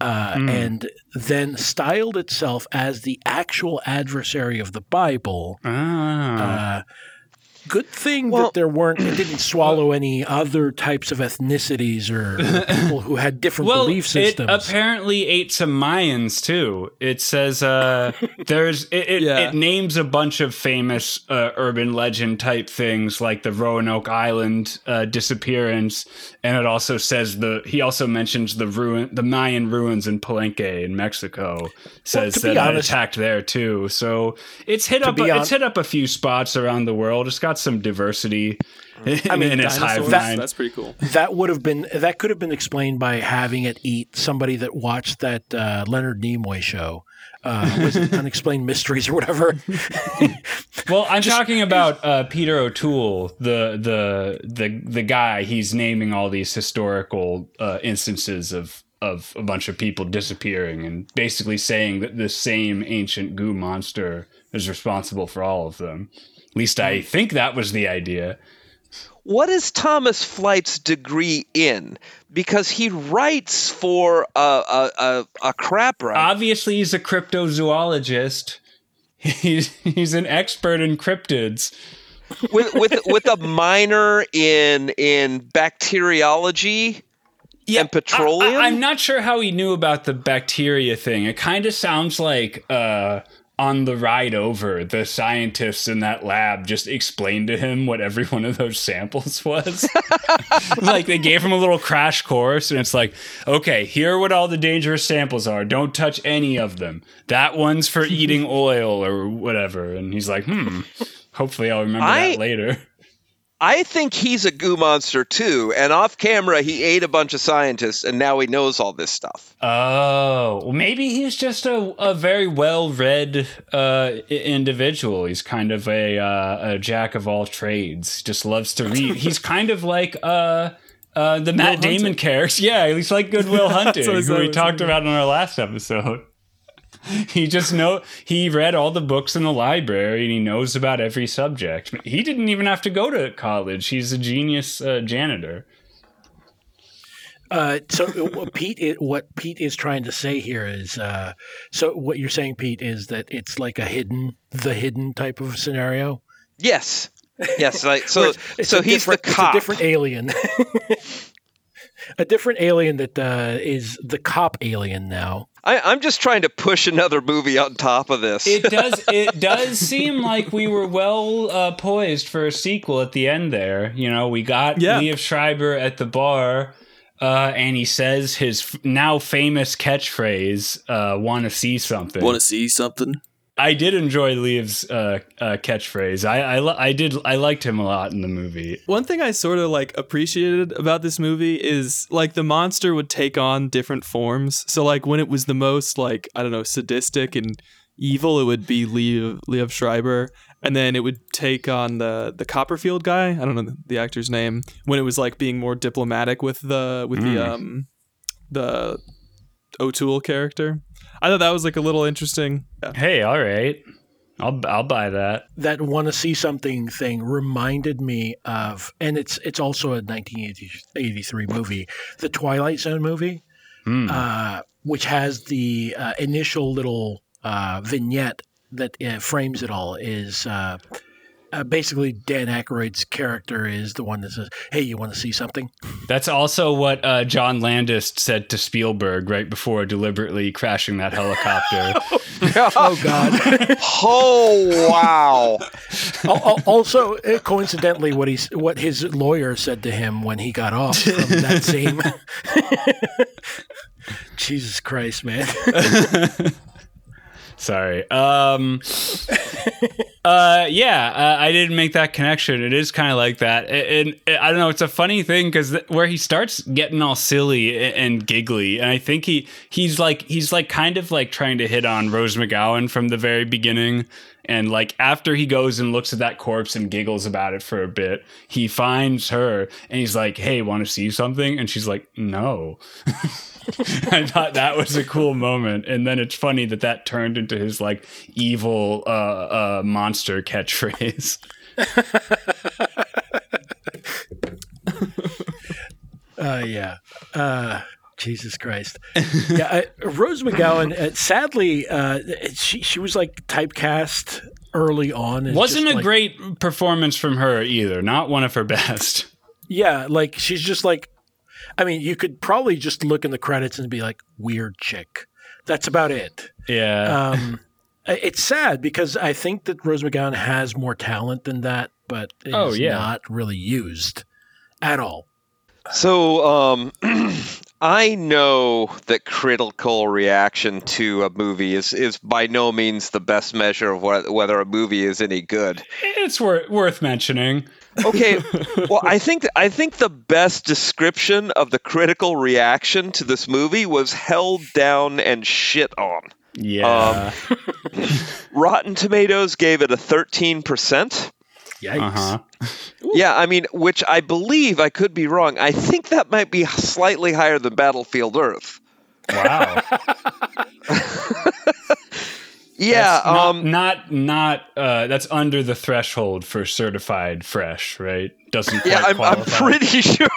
uh, Mm. and then styled itself as the actual adversary of the Bible. Ah. Uh, good thing Well- that there weren't, it didn't [clears throat] swallow any other types of ethnicities or [clears throat] people who had different well, belief systems. Well, it apparently ate some Mayans too. It says uh, [laughs] there's it, it, Yeah. it names a bunch of famous uh, urban legend type things like the Roanoke Island uh, disappearance, and it also says the he also mentions the ruin the Mayan ruins in Palenque in Mexico. Says to be that it honest- attacked there too. So it's hit up be a, hon- it's hit up a few spots around the world. It's got some diversity. I mean, [laughs] in its hive Dinosaurs, mind. That's pretty cool. that would have been that could have been explained by having it eat somebody that watched that uh, Leonard Nimoy show. Uh, was [laughs] it Unexplained Mysteries or whatever? [laughs] Well, I'm talking about uh, Peter O'Toole, the the the the guy. He's naming all these historical uh, instances of of a bunch of people disappearing, and basically saying that the same ancient goo monster is responsible for all of them. At least I think that was the idea. What is Thomas Flyte's degree in? Because he writes for a a, a, a crap write. Obviously, he's a cryptozoologist. [laughs] He's he's an expert in cryptids. with with with a minor in in bacteriology. and petroleum? I, am not sure how he knew about the bacteria thing. It kind of sounds like uh, on the ride over, the scientists in that lab just explained to him what every one of those samples [laughs] was. [laughs] like they gave him a little crash course, and it's like, okay, here are what all the dangerous samples are. Don't touch any of them. That one's for eating oil or whatever. And he's like, hmm. Hopefully, I'll remember I- that later. [laughs] I think he's a goo monster too, and off camera he ate a bunch of scientists, and now he knows all this stuff. Oh, well, maybe he's just a, a very well read uh, individual. He's kind of a, uh, a jack of all trades. Just loves to read. he's [laughs] kind of like uh, uh, the Matt Hunting. Damon character. [laughs] Yeah, he's like Good Will [laughs] Hunting, who we talked about in our last episode. [laughs] He just know he read all the books in the library and he knows about every subject. He didn't even have to go to college. He's a genius uh, janitor. Uh, so what Pete, i what Pete is trying to say here is, uh, so what you're saying, Pete, is that it's like a hidden, the hidden type of scenario. Yes, yes. Like, so, [laughs] it's- it's so he's the cop. It's a different alien. [laughs] a different alien that uh, is the cop alien now. I, I'm just trying to push another movie on top of this. it does [laughs] it does seem like we were well uh, poised for a sequel at the end there you know we got Yeah. Liev Schreiber at the bar uh, and he says his f- now famous catchphrase uh, want to see something Want to see something? I did enjoy Liev's uh, uh, catchphrase I I, I did I liked him a lot in the movie One thing I sort of like appreciated about this movie is like the monster would take on different forms. So like when it was the most like I don't know sadistic and evil, it would be Liev, Liev Schreiber, and then it would take on the the Copperfield guy. I don't know the, the actor's name when it was like being more diplomatic with the with Mm. the um the O'Toole character. I thought that was like a little interesting. Yeah. Hey, all right. I'll I'll buy that. that want to see something thing reminded me of, and it's it's also a 1983 movie, the Twilight Zone movie, Hmm. uh, which has the uh, initial little uh, vignette that uh, frames it all. Is uh, basically Dan Aykroyd's character is the one that says, "Hey, you want to see something?" That's also what uh, John Landis said to Spielberg right before deliberately crashing that helicopter. [laughs] Oh God! [laughs] [laughs] oh wow! Al- al- also, uh, coincidentally, what he's what his lawyer said to him when he got off from that same. Jesus Christ, man! Sorry. Um. [laughs] uh. Yeah. Uh, I didn't make that connection. It is kind of like that, and, and I don't know. It's a funny thing because th- where he starts getting all silly and, and giggly, and I think he he's like he's like kind of like trying to hit on Rose McGowan from the very beginning. And like after he goes and looks at that corpse and giggles about it for a bit, he finds her and he's like, "Hey, want to see something?" And she's like, "No." [laughs] [laughs] I thought that was a cool moment, and then it's funny that that turned into his like evil uh, uh, monster catchphrase. [laughs] Uh, yeah. Uh, Jesus Christ. Yeah, uh, Rose McGowan. Uh, sadly, uh, she she was like typecast early on. as Wasn't a like- great performance from her either. Not one of her best. [laughs] Yeah, like she's just like. I mean, you could probably just look in the credits and be like, "Weird chick." That's about it. Yeah. Um, [laughs] it's sad because I think that Rose McGowan has more talent than that, but it's Oh, yeah. not really used at all. So, um, [clears throat] I know that critical reaction to a movie is, is by no means the best measure of what, whether a movie is any good. it's wor- worth mentioning. Okay, [laughs] well, I think I think the best description of the critical reaction to this movie was held down and shit on. Yeah. [laughs] Rotten Tomatoes gave it a 13%. Yikes. uh huh. [laughs] Yeah, I mean, which I believe I could be wrong. I think that might be slightly higher than Battlefield Earth. Wow. Yeah, That's not, um not not uh that's under the threshold for certified fresh, right? Doesn't quite yeah, I'm, I'm pretty [laughs] sure.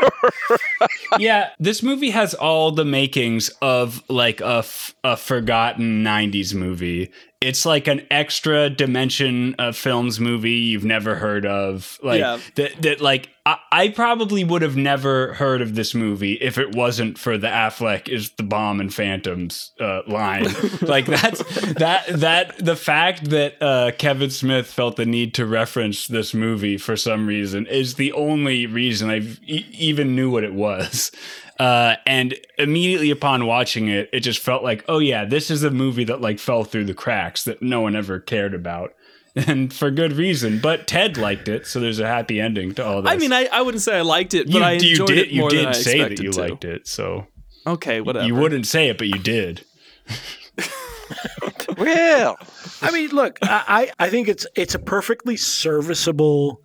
yeah, this movie has all the makings of like a, f- a forgotten 90s movie. It's like an extra dimension of films movie you've never heard of. Like Yeah. that that like I, I probably would have never heard of this movie if it wasn't for the Affleck is the bomb and phantoms uh, line. [laughs] like that's that that the fact that uh, Kevin Smith felt the need to reference this movie for some reason is the only reason I e- even knew what it was. Uh, and immediately upon watching it, it just felt like, oh yeah, this is a movie that like fell through the cracks that no one ever cared about, [laughs] and for good reason. But Ted liked it, so there's a happy ending to all this. I mean, I, I wouldn't say I liked it, but you, I you enjoyed did it more you than did I say that you to. liked it, so Okay, whatever. you wouldn't say it, but you did. [laughs] well, I mean, look, I, I I think it's it's a perfectly serviceable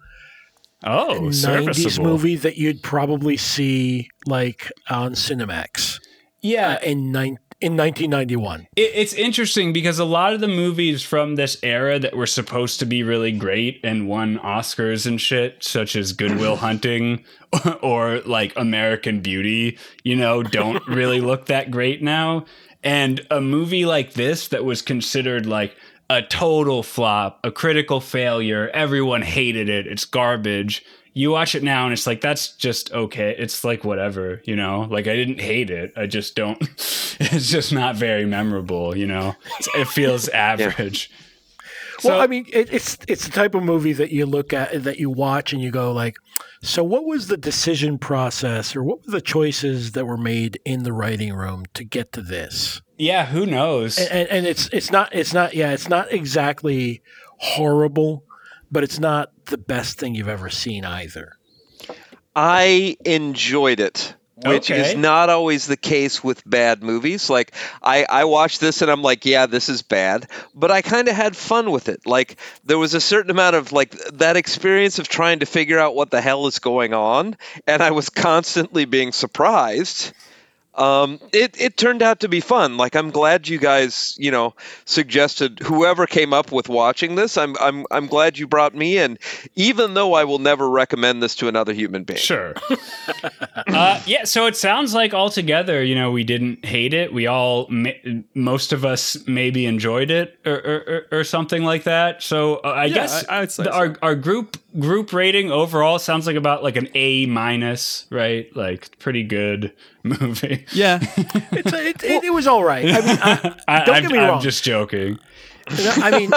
Oh, 90s movie that you'd probably see like on Cinemax Yeah, uh, in nine, in 1991. It, it's interesting because a lot of the movies from this era that were supposed to be really great and won Oscars and shit, such as Good Will [laughs] Hunting or like American Beauty, you know, don't really look that great now. And a movie like this that was considered like a total flop, a critical failure, everyone hated it, it's garbage. You watch it now and it's like that's just okay. It's like whatever, you know. Like I didn't hate it. I just don't. [laughs] It's just not very memorable, you know. It feels [laughs] average. well, So- I mean, it, it's it's the type of movie that you look at that you watch and you go like, so what was the decision process or what were the choices that were made in the writing room to get to this? Yeah, who knows? And, and, and it's it's not it's not yeah it's not exactly horrible, but it's not the best thing you've ever seen either. I enjoyed it which Okay. is not always the case with bad movies. Like I, I watched this and I'm like, yeah, this is bad, but I kind of had fun with it. Like there was a certain amount of like that experience of trying to figure out what the hell is going on, and I was constantly being surprised. Um, it it turned out to be fun. Like I'm glad you guys, you know, suggested whoever came up with watching this. I'm I'm I'm glad you brought me in, even though I will never recommend this to another human being. Sure. [laughs] uh, yeah, so it sounds like altogether, you know, we didn't hate it. We all, most of us, maybe enjoyed it, or or, or, or something like that. So uh, I Yeah, guess I- I the- so. our our group group rating overall sounds like about like an A minus, right? Like pretty good [laughs] movie. Yeah. It's, it, it, it was all right. I mean, I, [laughs] I, Don't I'm, get me I'm wrong. just joking. I mean,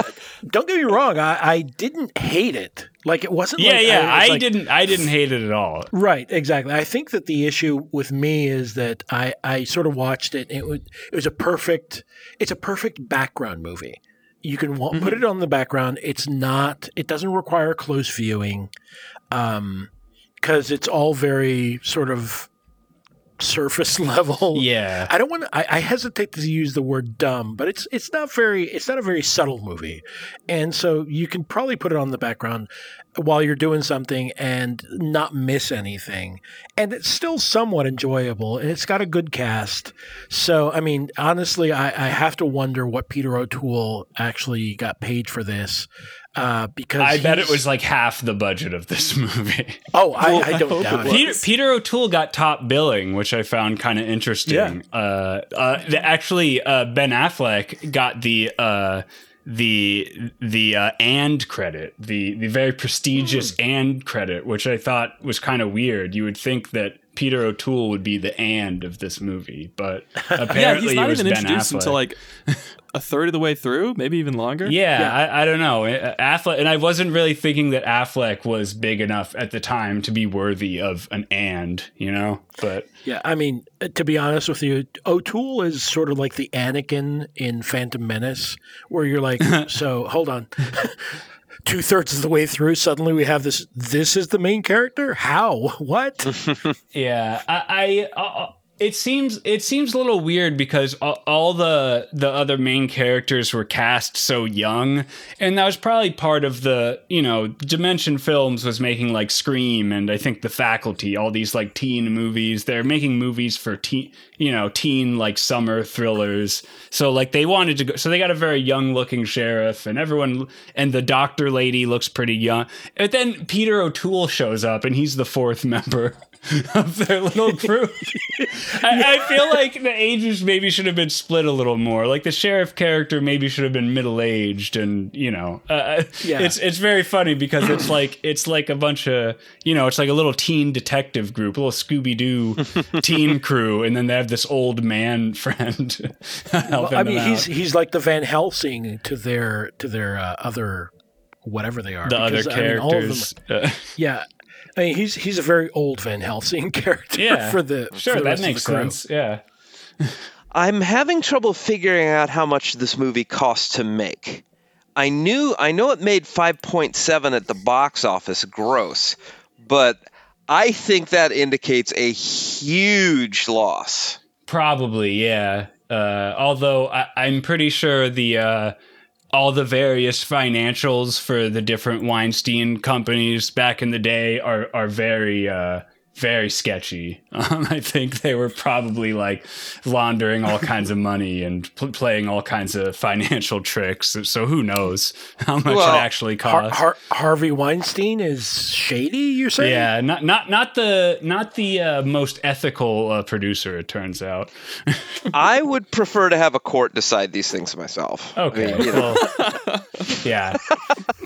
don't get me wrong. I, I didn't hate it. Like it wasn't. Yeah, like, yeah. was I like- didn't. I didn't hate it at all. Right, exactly. I think that the issue with me is that I, I sort of watched it. And it was it was a perfect. It's a perfect background movie. You can wa- put mm-hmm. it on the background. It's not. It doesn't require close viewing, um, because it's all very sort of surface [laughs] level. Yeah. I don't want to. I, I hesitate to use the word dumb, but it's it's not very. It's not a very subtle movie, and so you can probably put it on the background while you're doing something and not miss anything. And it's still somewhat enjoyable, and it's got a good cast. So I mean, honestly, I, I have to wonder what Peter O'Toole actually got paid for this. Uh, because I bet it was like half the budget of this [laughs] movie. Oh, I, I don't hope doubt it it. Peter, Peter O'Toole got top billing, which I found kind of interesting. Uh, uh, the, actually, uh, Ben Affleck got the uh, the the uh, and credit, the the very prestigious and credit, which I thought was kind of weird. You would think that Peter O'Toole would be the and of this movie, but apparently [laughs] yeah, he's not it was even Ben introduced Affleck. until like a third of the way through, maybe even longer. Yeah, Yeah. I, I don't know. Uh, Affleck, and I wasn't really thinking that Affleck was big enough at the time to be worthy of an and, you know. But Yeah, I mean, uh, to be honest with you, O'Toole is sort of like the Anakin in Phantom Menace, where you're like, [laughs] so hold on. [laughs] Two thirds of the way through, suddenly we have this. This is the main character. How? [laughs] What? yeah, I, I uh, it seems it seems a little weird because all, the the other main characters were cast so young, and that was probably part of the you know Dimension Films was making like Scream and I think The Faculty, all these like teen movies. They're making movies for teen you know teen like summer thrillers. So like they wanted to go, so they got a very young looking sheriff, and everyone and the doctor lady looks pretty young. And then Peter O'Toole shows up, and he's the fourth [laughs] member [laughs] of their little [laughs] group. I, I feel like the ages maybe should have been split a little more. Like the sheriff character maybe should have been middle aged, and you know, uh, Yeah. it's it's very funny because it's like it's like a bunch of you know, it's like a little teen detective group, a little Scooby Doo [laughs] teen crew, and then they have this old man friend helping I mean, them he's out. he's like the Van Helsing to their to their uh, other whatever they are. the other because, I mean, all of them- characters. uh, yeah, I mean, he's he's a very old Van Helsing [laughs] character. Yeah. for the sure, for the that rest of makes the crew. sense. Yeah. I'm having trouble figuring out how much this movie cost to make. I knew I know it made 5.7 at the box office gross, but I think that indicates a huge loss. Probably, yeah. Uh, although I, I'm pretty sure the uh, all the various financials for the different Weinstein companies back in the day are are very uh, very sketchy. [laughs] Um, I think they were probably like laundering all kinds of money and pl- playing all kinds of financial tricks. So, so who knows how much Well, it actually cost? Har- Harvey Weinstein is shady. You're saying? yeah, not not not the not the uh, most ethical uh, producer. It turns out. [laughs] I would prefer to have a court decide these things myself. I Okay. mean, well, [laughs] yeah,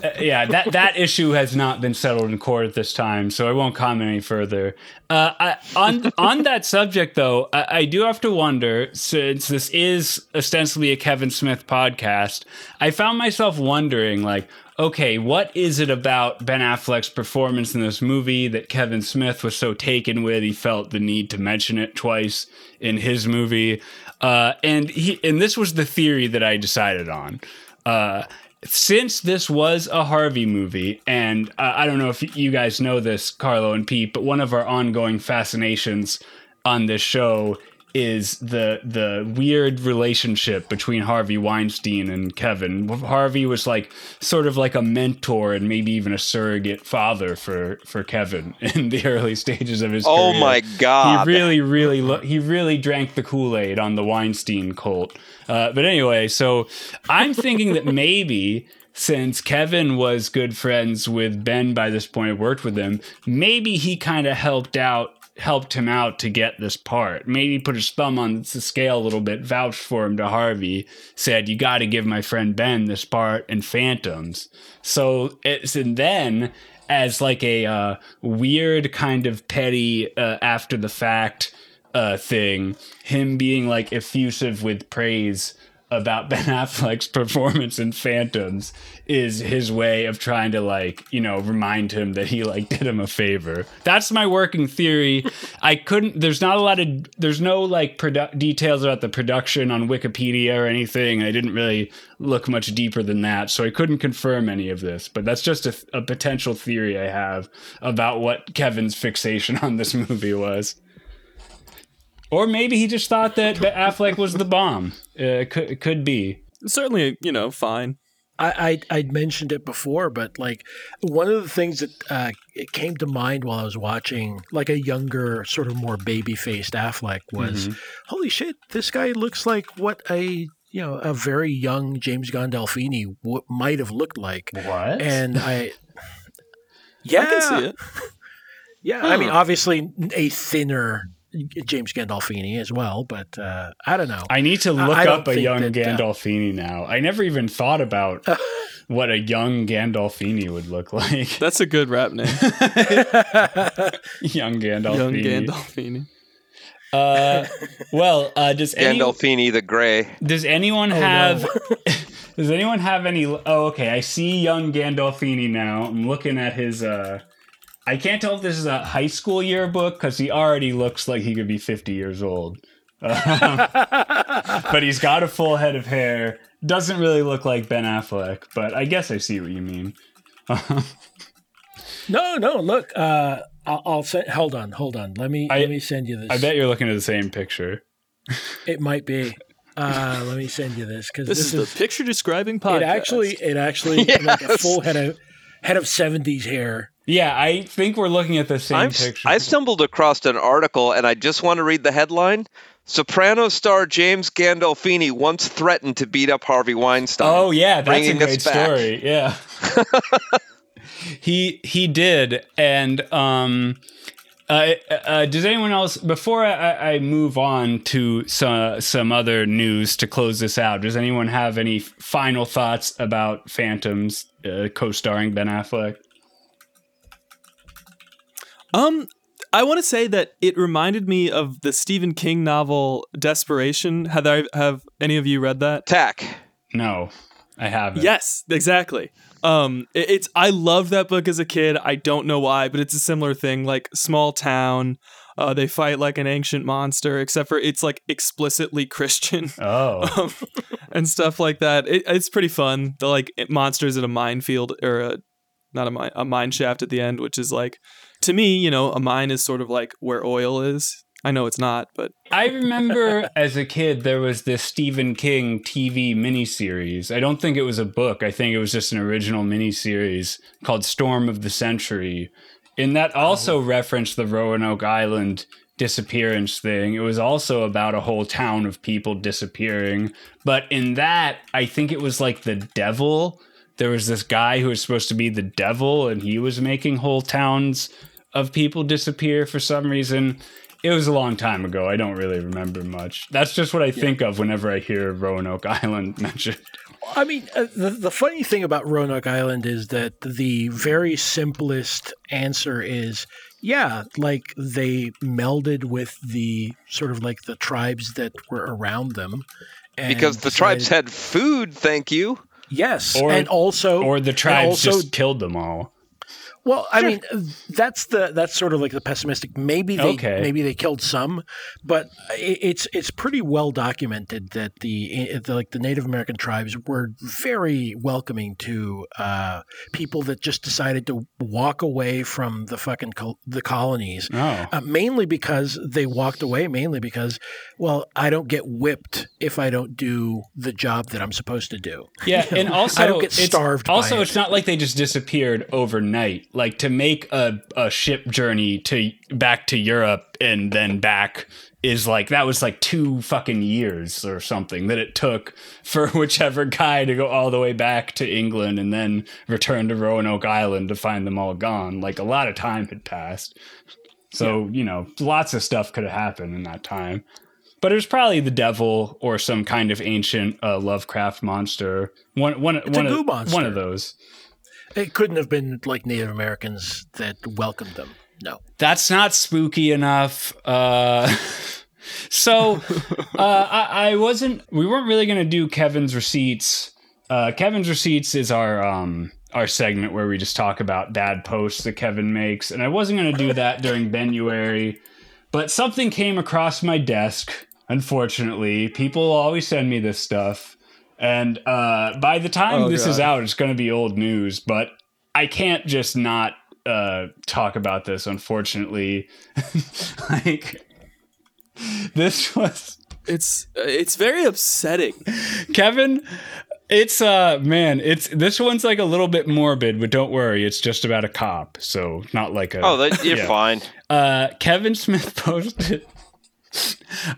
Uh, yeah. That that issue has not been settled in court at this time, so I won't comment any further. Uh, I, on on that subject, though, I, I do have to wonder since this is ostensibly a Kevin Smith podcast. I found myself wondering, like, okay, what is it about Ben Affleck's performance in this movie that Kevin Smith was so taken with? He felt the need to mention it twice in his movie, uh, and he and this was the theory that I decided on. Uh, since this was a Harvey movie, and uh, I don't know if you guys know this, Carlo and Pete, but one of our ongoing fascinations on this show is the the weird relationship between Harvey Weinstein and Kevin. Harvey was like sort of like a mentor and maybe even a surrogate father for for Kevin [laughs] in the early stages of his Oh career. my god. He really, really, lo- he really drank the Kool Aid on the Weinstein cult. Uh, but anyway, so I'm thinking that maybe since Kevin was good friends with Ben by this point, worked with him, maybe he kind of helped out, helped him out to get this part. Maybe put his thumb on the scale a little bit, vouched for him to Harvey, said, "You got to give my friend Ben this part in Phantoms." So it's and then as like a uh, weird kind of petty uh, after the fact uh, thing, him being like effusive with praise about Ben Affleck's [laughs] performance in Phantoms is his way of trying to like, you know, remind him that he like did him a favor. That's my working theory. I couldn't there's not a lot of there's no like produ- details about the production on Wikipedia or anything. I didn't really look much deeper than that, so I couldn't confirm any of this, but that's just a, a potential theory I have about what Kevin's fixation on this [laughs] movie was. Or maybe he just thought that Ben Affleck was the bomb. Uh, it could, could be. Certainly, you know, fine. I, I I'd mentioned it before, but like one of the things that uh, it came to mind while I was watching, like a younger, sort of more baby faced Affleck, was holy shit, this guy looks like what a you know a very young James Gandolfini w- might have looked like, What? and I. Yeah, I can see it. [laughs] Yeah, I mean, obviously a thinner James Gandolfini as well, but uh, I don't know. I need to look I don't up a young that, uh, Gandolfini now. I never even thought about [laughs] what a young Gandolfini would look like. [laughs] That's a good rap name. [laughs] young Gandolfini. Young Gandolfini. Uh, well, uh, does any, Gandolfini the Gray. does anyone Oh, have does anyone have any? Oh, okay. I see young Gandolfini now. I'm looking at his. Uh, I can't tell if this is a high school yearbook because he already looks like he could be 50 years old. Um, [laughs] but he's got a full head of hair. Doesn't really look like Ben Affleck, but I guess I see what you mean. [laughs] No, no. Look, uh, I'll, I'll send. Hold on, hold on. Let me I- let me send you this. I bet you're looking at the same picture. [laughs] it might be. Uh, let me send you this because This, this, is, the picture describing podcast. it. Actually, it actually like a full head of head of seventies hair. Yeah, I think we're looking at the same I'm, picture. I stumbled across an article and I just want to read the headline. Soprano star James Gandolfini once threatened to beat up Harvey Weinstein. Oh yeah, that's a great story. Yeah. [laughs] he he did, and um, uh, uh, does anyone else before I, I I move on to some some other news to close this out? Does anyone have any final thoughts about Phantoms uh, co-starring Ben Affleck? Um, I want to say that it reminded me of the Stephen King novel Desperation. Have I, have any of you read that? Tack. No, I haven't. Yes, exactly. Um, it- it's I loved that book as a kid. I don't know why, but it's a similar thing. Like small town, uh, they fight like an ancient monster, except for it's like explicitly [laughs] Christian Oh, [laughs] um, and stuff like that. It, it's pretty fun. The like it- monsters at a minefield or a not a mine a mine shaft at the end, which is like to me, you know, a mine is sort of like where oil is. I know it's not, but I remember [laughs] as a kid there was this Stephen King TV miniseries. I don't think it was a book. I think it was just an original miniseries called Storm of the Century. And that oh. also referenced the Roanoke Island disappearance thing. It was also about a whole town of people disappearing. But in that, I think it was like the devil. There was this guy who was supposed to be the devil, and he was making whole towns of people disappear for some reason. It was a long time ago. I don't really remember much. That's just what I think of whenever I hear Roanoke [laughs] Island mentioned. I mean, uh, the the funny thing about Roanoke Island is that the very simplest answer is yeah, like they melded with the sort of like the tribes that were around them. and Because the tribes had food, thank you. yes, Or- and also Or the tribes also- just killed them all. Well, I mean, that's the that's sort of like the pessimistic. Maybe they Okay. maybe they killed some, but it's it's pretty well documented that the, the like the Native American tribes were very welcoming to uh, people that just decided to walk away from the fucking col- the colonies. Oh. Uh, mainly because they walked away, mainly because, well, I don't get whipped if I don't do the job that I'm supposed to do. Yeah, [laughs] and also I don't get it's- starved by Also, it. it's not like they just disappeared overnight. Like to make a, a ship journey to back to Europe and then back is like that was like two fucking years or something that it took for [laughs] whichever guy to go all the way back to England and then return to Roanoke Island to find them all gone. Like a lot of time had passed. So, you know, lots of stuff could have happened in that time. But it was probably the devil or some kind of ancient uh, Lovecraft monster. One, one, a one, of, monster. one of those. It couldn't have been like Native Americans that welcomed them. No. That's not spooky enough. Uh, [laughs] so uh, I, I wasn't. We weren't really gonna do Kevin's receipts. Uh, Kevin's receipts is our um, our segment where we just talk about bad posts that Kevin makes, and I wasn't gonna do that during Benuary, but something came across my desk. Unfortunately, people always send me this stuff. And uh, by the time Oh, this is out, it's going to be old news. But I can't just not uh, talk about this. Unfortunately, [laughs] like this was It's it's very upsetting. Kevin. It's uh man, it's this one's like a little bit morbid, but don't worry, it's just about a cop, so not like a. Oh, that, you're [laughs] Yeah. fine. Uh, Kevin Smith [laughs] posted.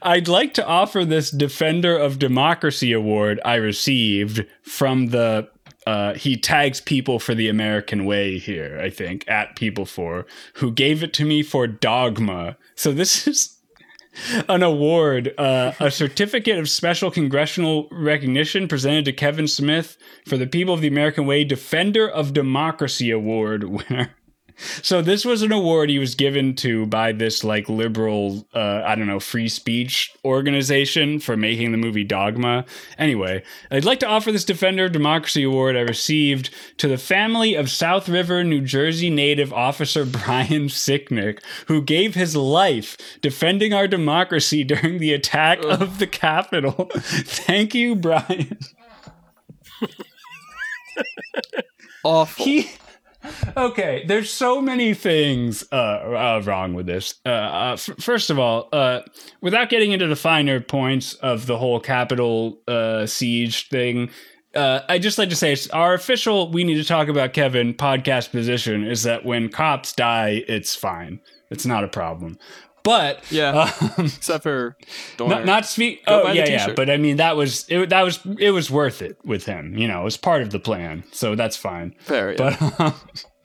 I'd like to offer this Defender of Democracy award I received from the. Uh, he tags people for the American way here, I think, at people for who gave it to me for dogma. So this [laughs] is an award, uh, a certificate of special congressional recognition presented to Kevin Smith for the People of the American Way Defender of Democracy Award [laughs] winner. So this was an award he was given to by this like liberal, uh, I don't know, free speech organization for making the movie Dogma. Anyway, I'd like to offer this Defender of Democracy Award I received to the family of South River, New Jersey native officer [laughs] Brian Sicknick, who gave his life defending our democracy [laughs] during the attack of the Capitol. [laughs] Thank you, Brian. Awful. He [laughs] okay there's so many things uh, uh wrong with this uh, uh f- first of all uh without getting into the finer points of the whole Capitol uh siege thing I just like to say it's our official we need to talk about Kevin podcast position is that when cops die, it's fine. It's not a problem. But Yeah. um, Except for Dorner. [laughs] not, not speak. Go Oh yeah, yeah. But I mean, that was it. That was it was worth it with him. You know, it was part of the plan, so that's fine. fair. Yeah. But um,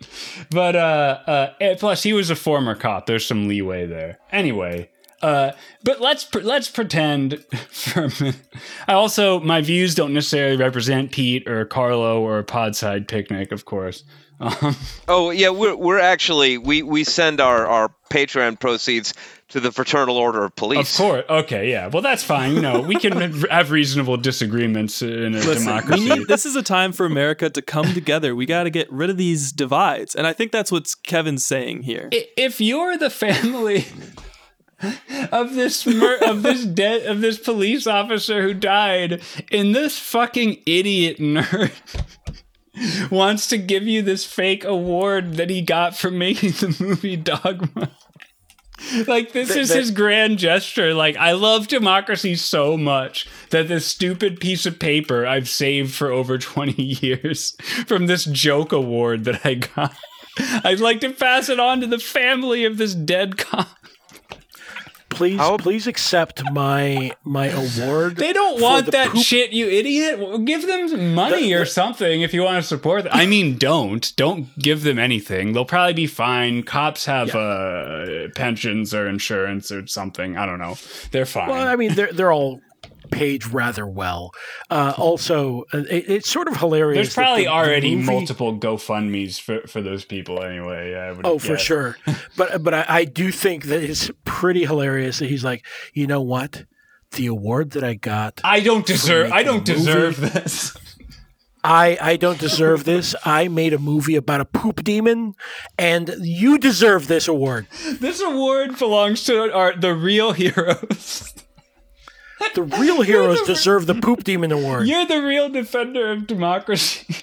[laughs] but uh, uh, plus he was a former cop. There's some leeway there. Anyway, uh, but let's pre- let's pretend [laughs] for a minute. I also my views don't necessarily represent Pete or Carlo or Podside Picnic, of course. Um, Oh yeah, we're we're actually we we send our our Patreon proceeds to the Fraternal Order of Police. of course, okay, yeah. Well, that's fine. You know, we can [laughs] have reasonable disagreements in a Listen, democracy. need, this is a time for America to come together. We got to get rid of these divides, and I think that's what Kevin's saying here. If you're the family [laughs] of this mur- of this dead of this police officer who died and this fucking idiot nerd [laughs] wants to give you this fake award that he got for [laughs] making the movie Dogma. [laughs] Like this is that- his grand gesture. Like i love democracy so much that this stupid piece of paper i've saved for over 20 years from this joke award that i got. I'd like to pass it on to the family of this dead cop Please, How- please accept my my award. they don't want the that poop- shit you idiot. Give them some money or something if you want to support them. I mean don't. Don't give them anything. They'll probably be fine. Cops have uh pensions or insurance or something. I don't know. They're fine. Well, I mean, they're they're all paid rather well. Uh, also, uh, it, it's sort of hilarious. There's probably the- the already movie- multiple GoFundmes for, for those people anyway. Oh, for sure. [laughs] But but I, I do think that it's pretty hilarious that he's like, you know what, the award that I got. I don't deserve. I don't movie. deserve this. [laughs] I, I don't deserve this. I made a movie about a poop demon, and you deserve this award. This award belongs to our the real heroes. [laughs] The real [laughs] heroes deserve the poop demon award. You're the real defender of democracy.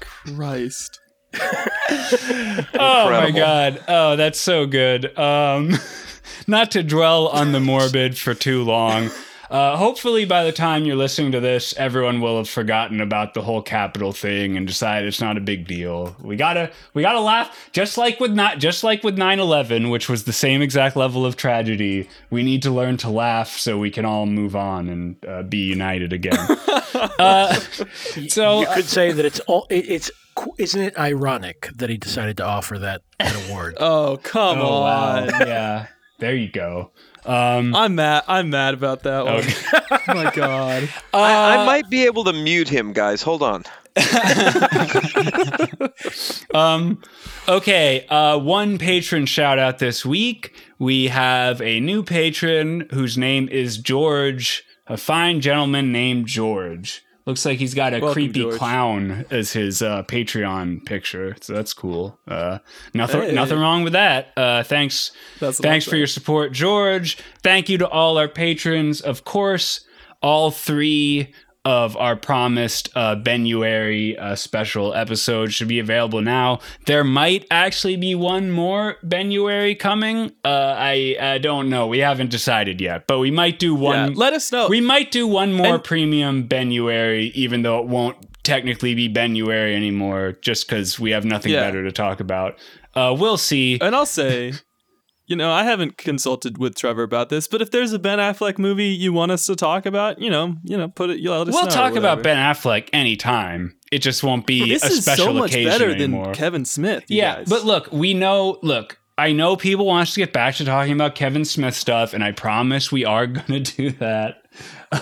Christ. [laughs] Oh my god. Oh, that's so good. Um [laughs] not to dwell on the morbid for too long. Uh, hopefully, by the time you're listening to this, everyone will have forgotten about the whole Capitol thing and decided it's not a big deal. We gotta, we gotta laugh, just like with not, just like with 9/11, which was the same exact level of tragedy. We need to learn to laugh so we can all move on and uh, be united again. [laughs] uh, so, you could say that it's all. It, it's qu- isn't it ironic that he decided to offer that, that award? [laughs] Oh, come oh wow, on. yeah, there you go. Um, I'm mad. I'm mad about that one. Okay. [laughs] oh my god. I, Uh, I might be able to mute him, guys. Hold on. [laughs] Um, okay, uh, one patron shout out this week. We have a new patron whose name is George, a fine gentleman named George. Looks like he's got a Welcome, creepy George. clown as his uh, Patreon picture, so that's cool. Uh, nothing, Hey. nothing wrong with that. Uh, thanks, That's thanks for your support, George. Thank you to all our patrons, of course. All three of our promised uh, Benuary uh, special episode should be available now. There might actually be one more Benuary coming. Uh, I uh, don't know. We haven't decided yet, but we might do Yeah, one. let us know. we might do one more And- premium Benuary, even though it won't technically be Benuary anymore, just because we have nothing Yeah. better to talk about. Uh, we'll see. and I'll say, [laughs] you know, I haven't consulted with Trevor about this, but if there's a Ben Affleck movie you want us to talk about, you know, you know, put it. You know, We'll talk about. Ben Affleck anytime. It just won't be This a is special so much occasion better anymore. than Kevin Smith. yeah, guys. but look, we know. Look, I know people want us to get back to talking about Kevin Smith stuff, and I promise we are [laughs] going to do that.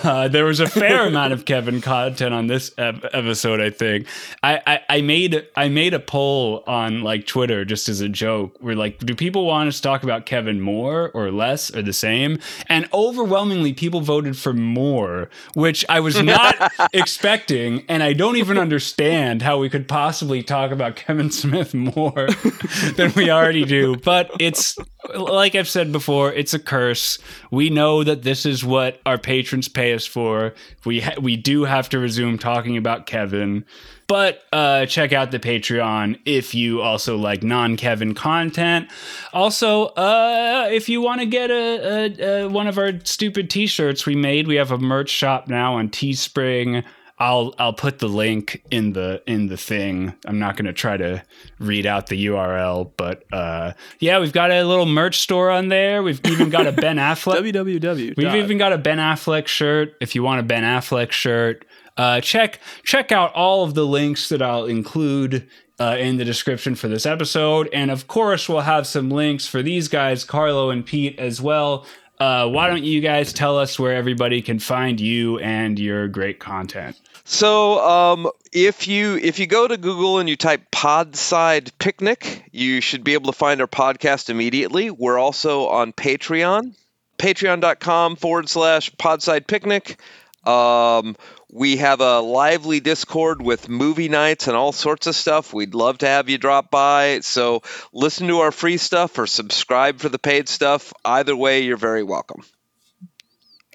Uh, there was a fair [laughs] amount of Kevin content on this ep- episode. I think I, I I made I made a poll on like Twitter just as a joke. We're like, do people want us to talk about Kevin more or less or the same? And overwhelmingly, people voted for more, which I was not [laughs] expecting, and I don't even understand how we could possibly talk about Kevin Smith more [laughs] than we already do. But it's like I've said before, it's a curse. We know that this is what our patrons pay us for. We ha- we do have to resume talking about Kevin. But uh, check out the Patreon if you also like non-Kevin content. Also, uh, if you want to get a, a, a one of our stupid T-shirts we made, we have a merch shop now on Teespring. I'll I'll put the link in the in the thing. I'm not going to try to read out the URL, but uh, yeah, we've got a little merch store on there. We've even got a Ben [laughs] Affleck. www. We've even got a Ben Affleck shirt. If you want a Ben Affleck shirt, uh, check check out all of the links that I'll include uh, in the description for this episode, and of course, we'll have some links for these guys, Carlo and Pete, as well. Uh, why don't you guys tell us where everybody can find you and your great content? So, um, if you if you go to Google and you type Podside Picnic, you should be able to find our podcast immediately. We're also on Patreon, patreon.com forward slash Podside Picnic. Um, we have a lively Discord with movie nights and all sorts of stuff. We'd love to have you drop by. So, listen to our free stuff or subscribe for the paid stuff. Either way, you're very welcome.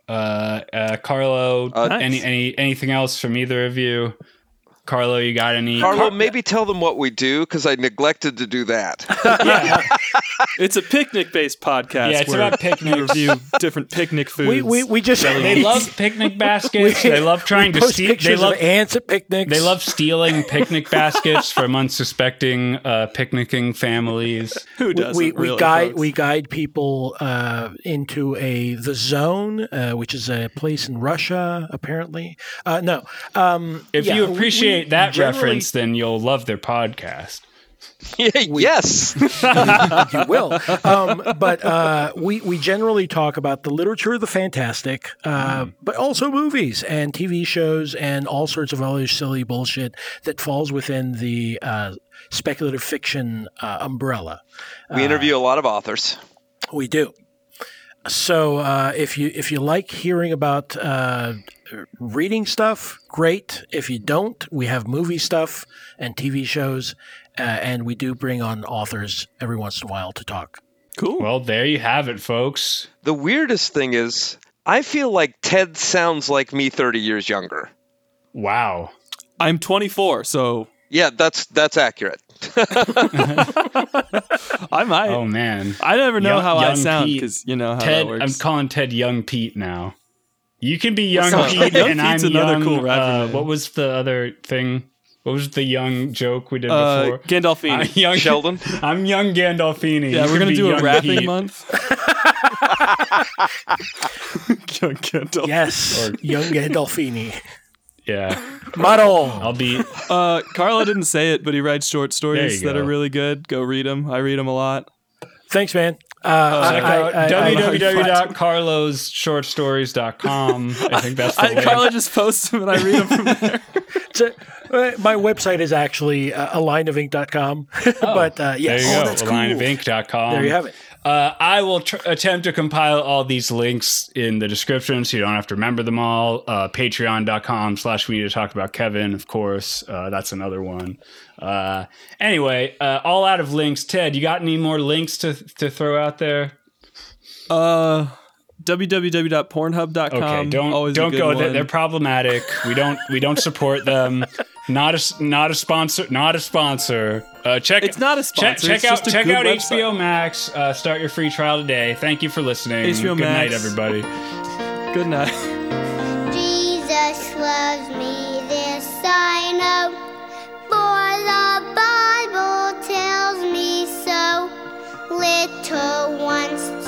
Uh, uh, Carlo, Uh, Nice. any any anything else from either of you? Carlo, you got any? Carlo, Car- maybe tell them what we do because I neglected to do that. [laughs] yeah, It's a picnic-based podcast. Yeah, it's where about picnics. we review different picnic foods. We, we, we just they love picnic [laughs] baskets. We- they love trying we to post steal. They love of ants at picnics. They love stealing [laughs] picnic baskets from unsuspecting uh, picnicking families. Who we, doesn't we, we really, guide folks? we guide people uh, into a the zone, uh, which is a place in Russia, apparently. Uh, no, um, If yeah, you we- appreciate that generally- reference, then you'll love their podcast. [laughs] yes. [laughs] you will. Um, but uh, we we generally talk about the literature of the fantastic, uh, but also movies and TV shows and all sorts of other silly bullshit that falls within the uh, speculative fiction uh, umbrella. We interview a lot of authors. We do. So uh, if you if you like hearing about uh, reading stuff, great. If you don't, we have movie stuff and TV shows, uh, and we do bring on authors every once in a while to talk. Cool. Well, there you have it, folks. The weirdest thing is, I feel like Ted sounds like me 30 years younger. Wow. I'm 24, so Yeah, that's that's accurate. [laughs] I might. Oh man. I never know Young- how I young sound because you know how Ted, that I'm calling Ted Young Pete now. You can be Young What's? Pete, Young and Pete's I'm another young. cool rapper uh, what was the other thing? What was the young joke we did uh, before? Gandolfini. I'm young [laughs] Sheldon? [laughs] I'm young Gandolfini. yeah, You we're gonna do a young rapping Pete. month. Young Gandolfini. Yes, young Gandolfini. Yeah, [laughs] Model. I'll be. [laughs] Uh, Carlo didn't say it, but he writes short stories you that are really good. Go read them. I read them a lot. Thanks, man. Uh, Check out I- I- I- www.carlosshortstories.com. I think that's the I, link. Carlo just posts them and I read them from [laughs] there. It's uh, my website is actually uh, alignofink.com. but uh, yes, There you oh, go. that's cool. Lineofink.com. There you have it. Uh, I will tr- attempt to compile all these links in the description so you don't have to remember them all. Uh, Patreon.com slash we need to talk about Kevin, of course. Uh, that's another one. Uh, anyway, uh, all out of links. Ted, you got any more links to, to throw out there? Uh, www.pornhub.com. Okay, don't Always don't go. One. They're problematic. We don't we don't support them. Not a not a sponsor. Not a sponsor. Uh, check. It's not a sponsor. Check, check out check out website. HBO Max. Uh, start your free trial today. Thank you for listening. HBO Good Max. night, everybody. Good night. Jesus loves me. This I know, for the Bible tells me so. Little ones.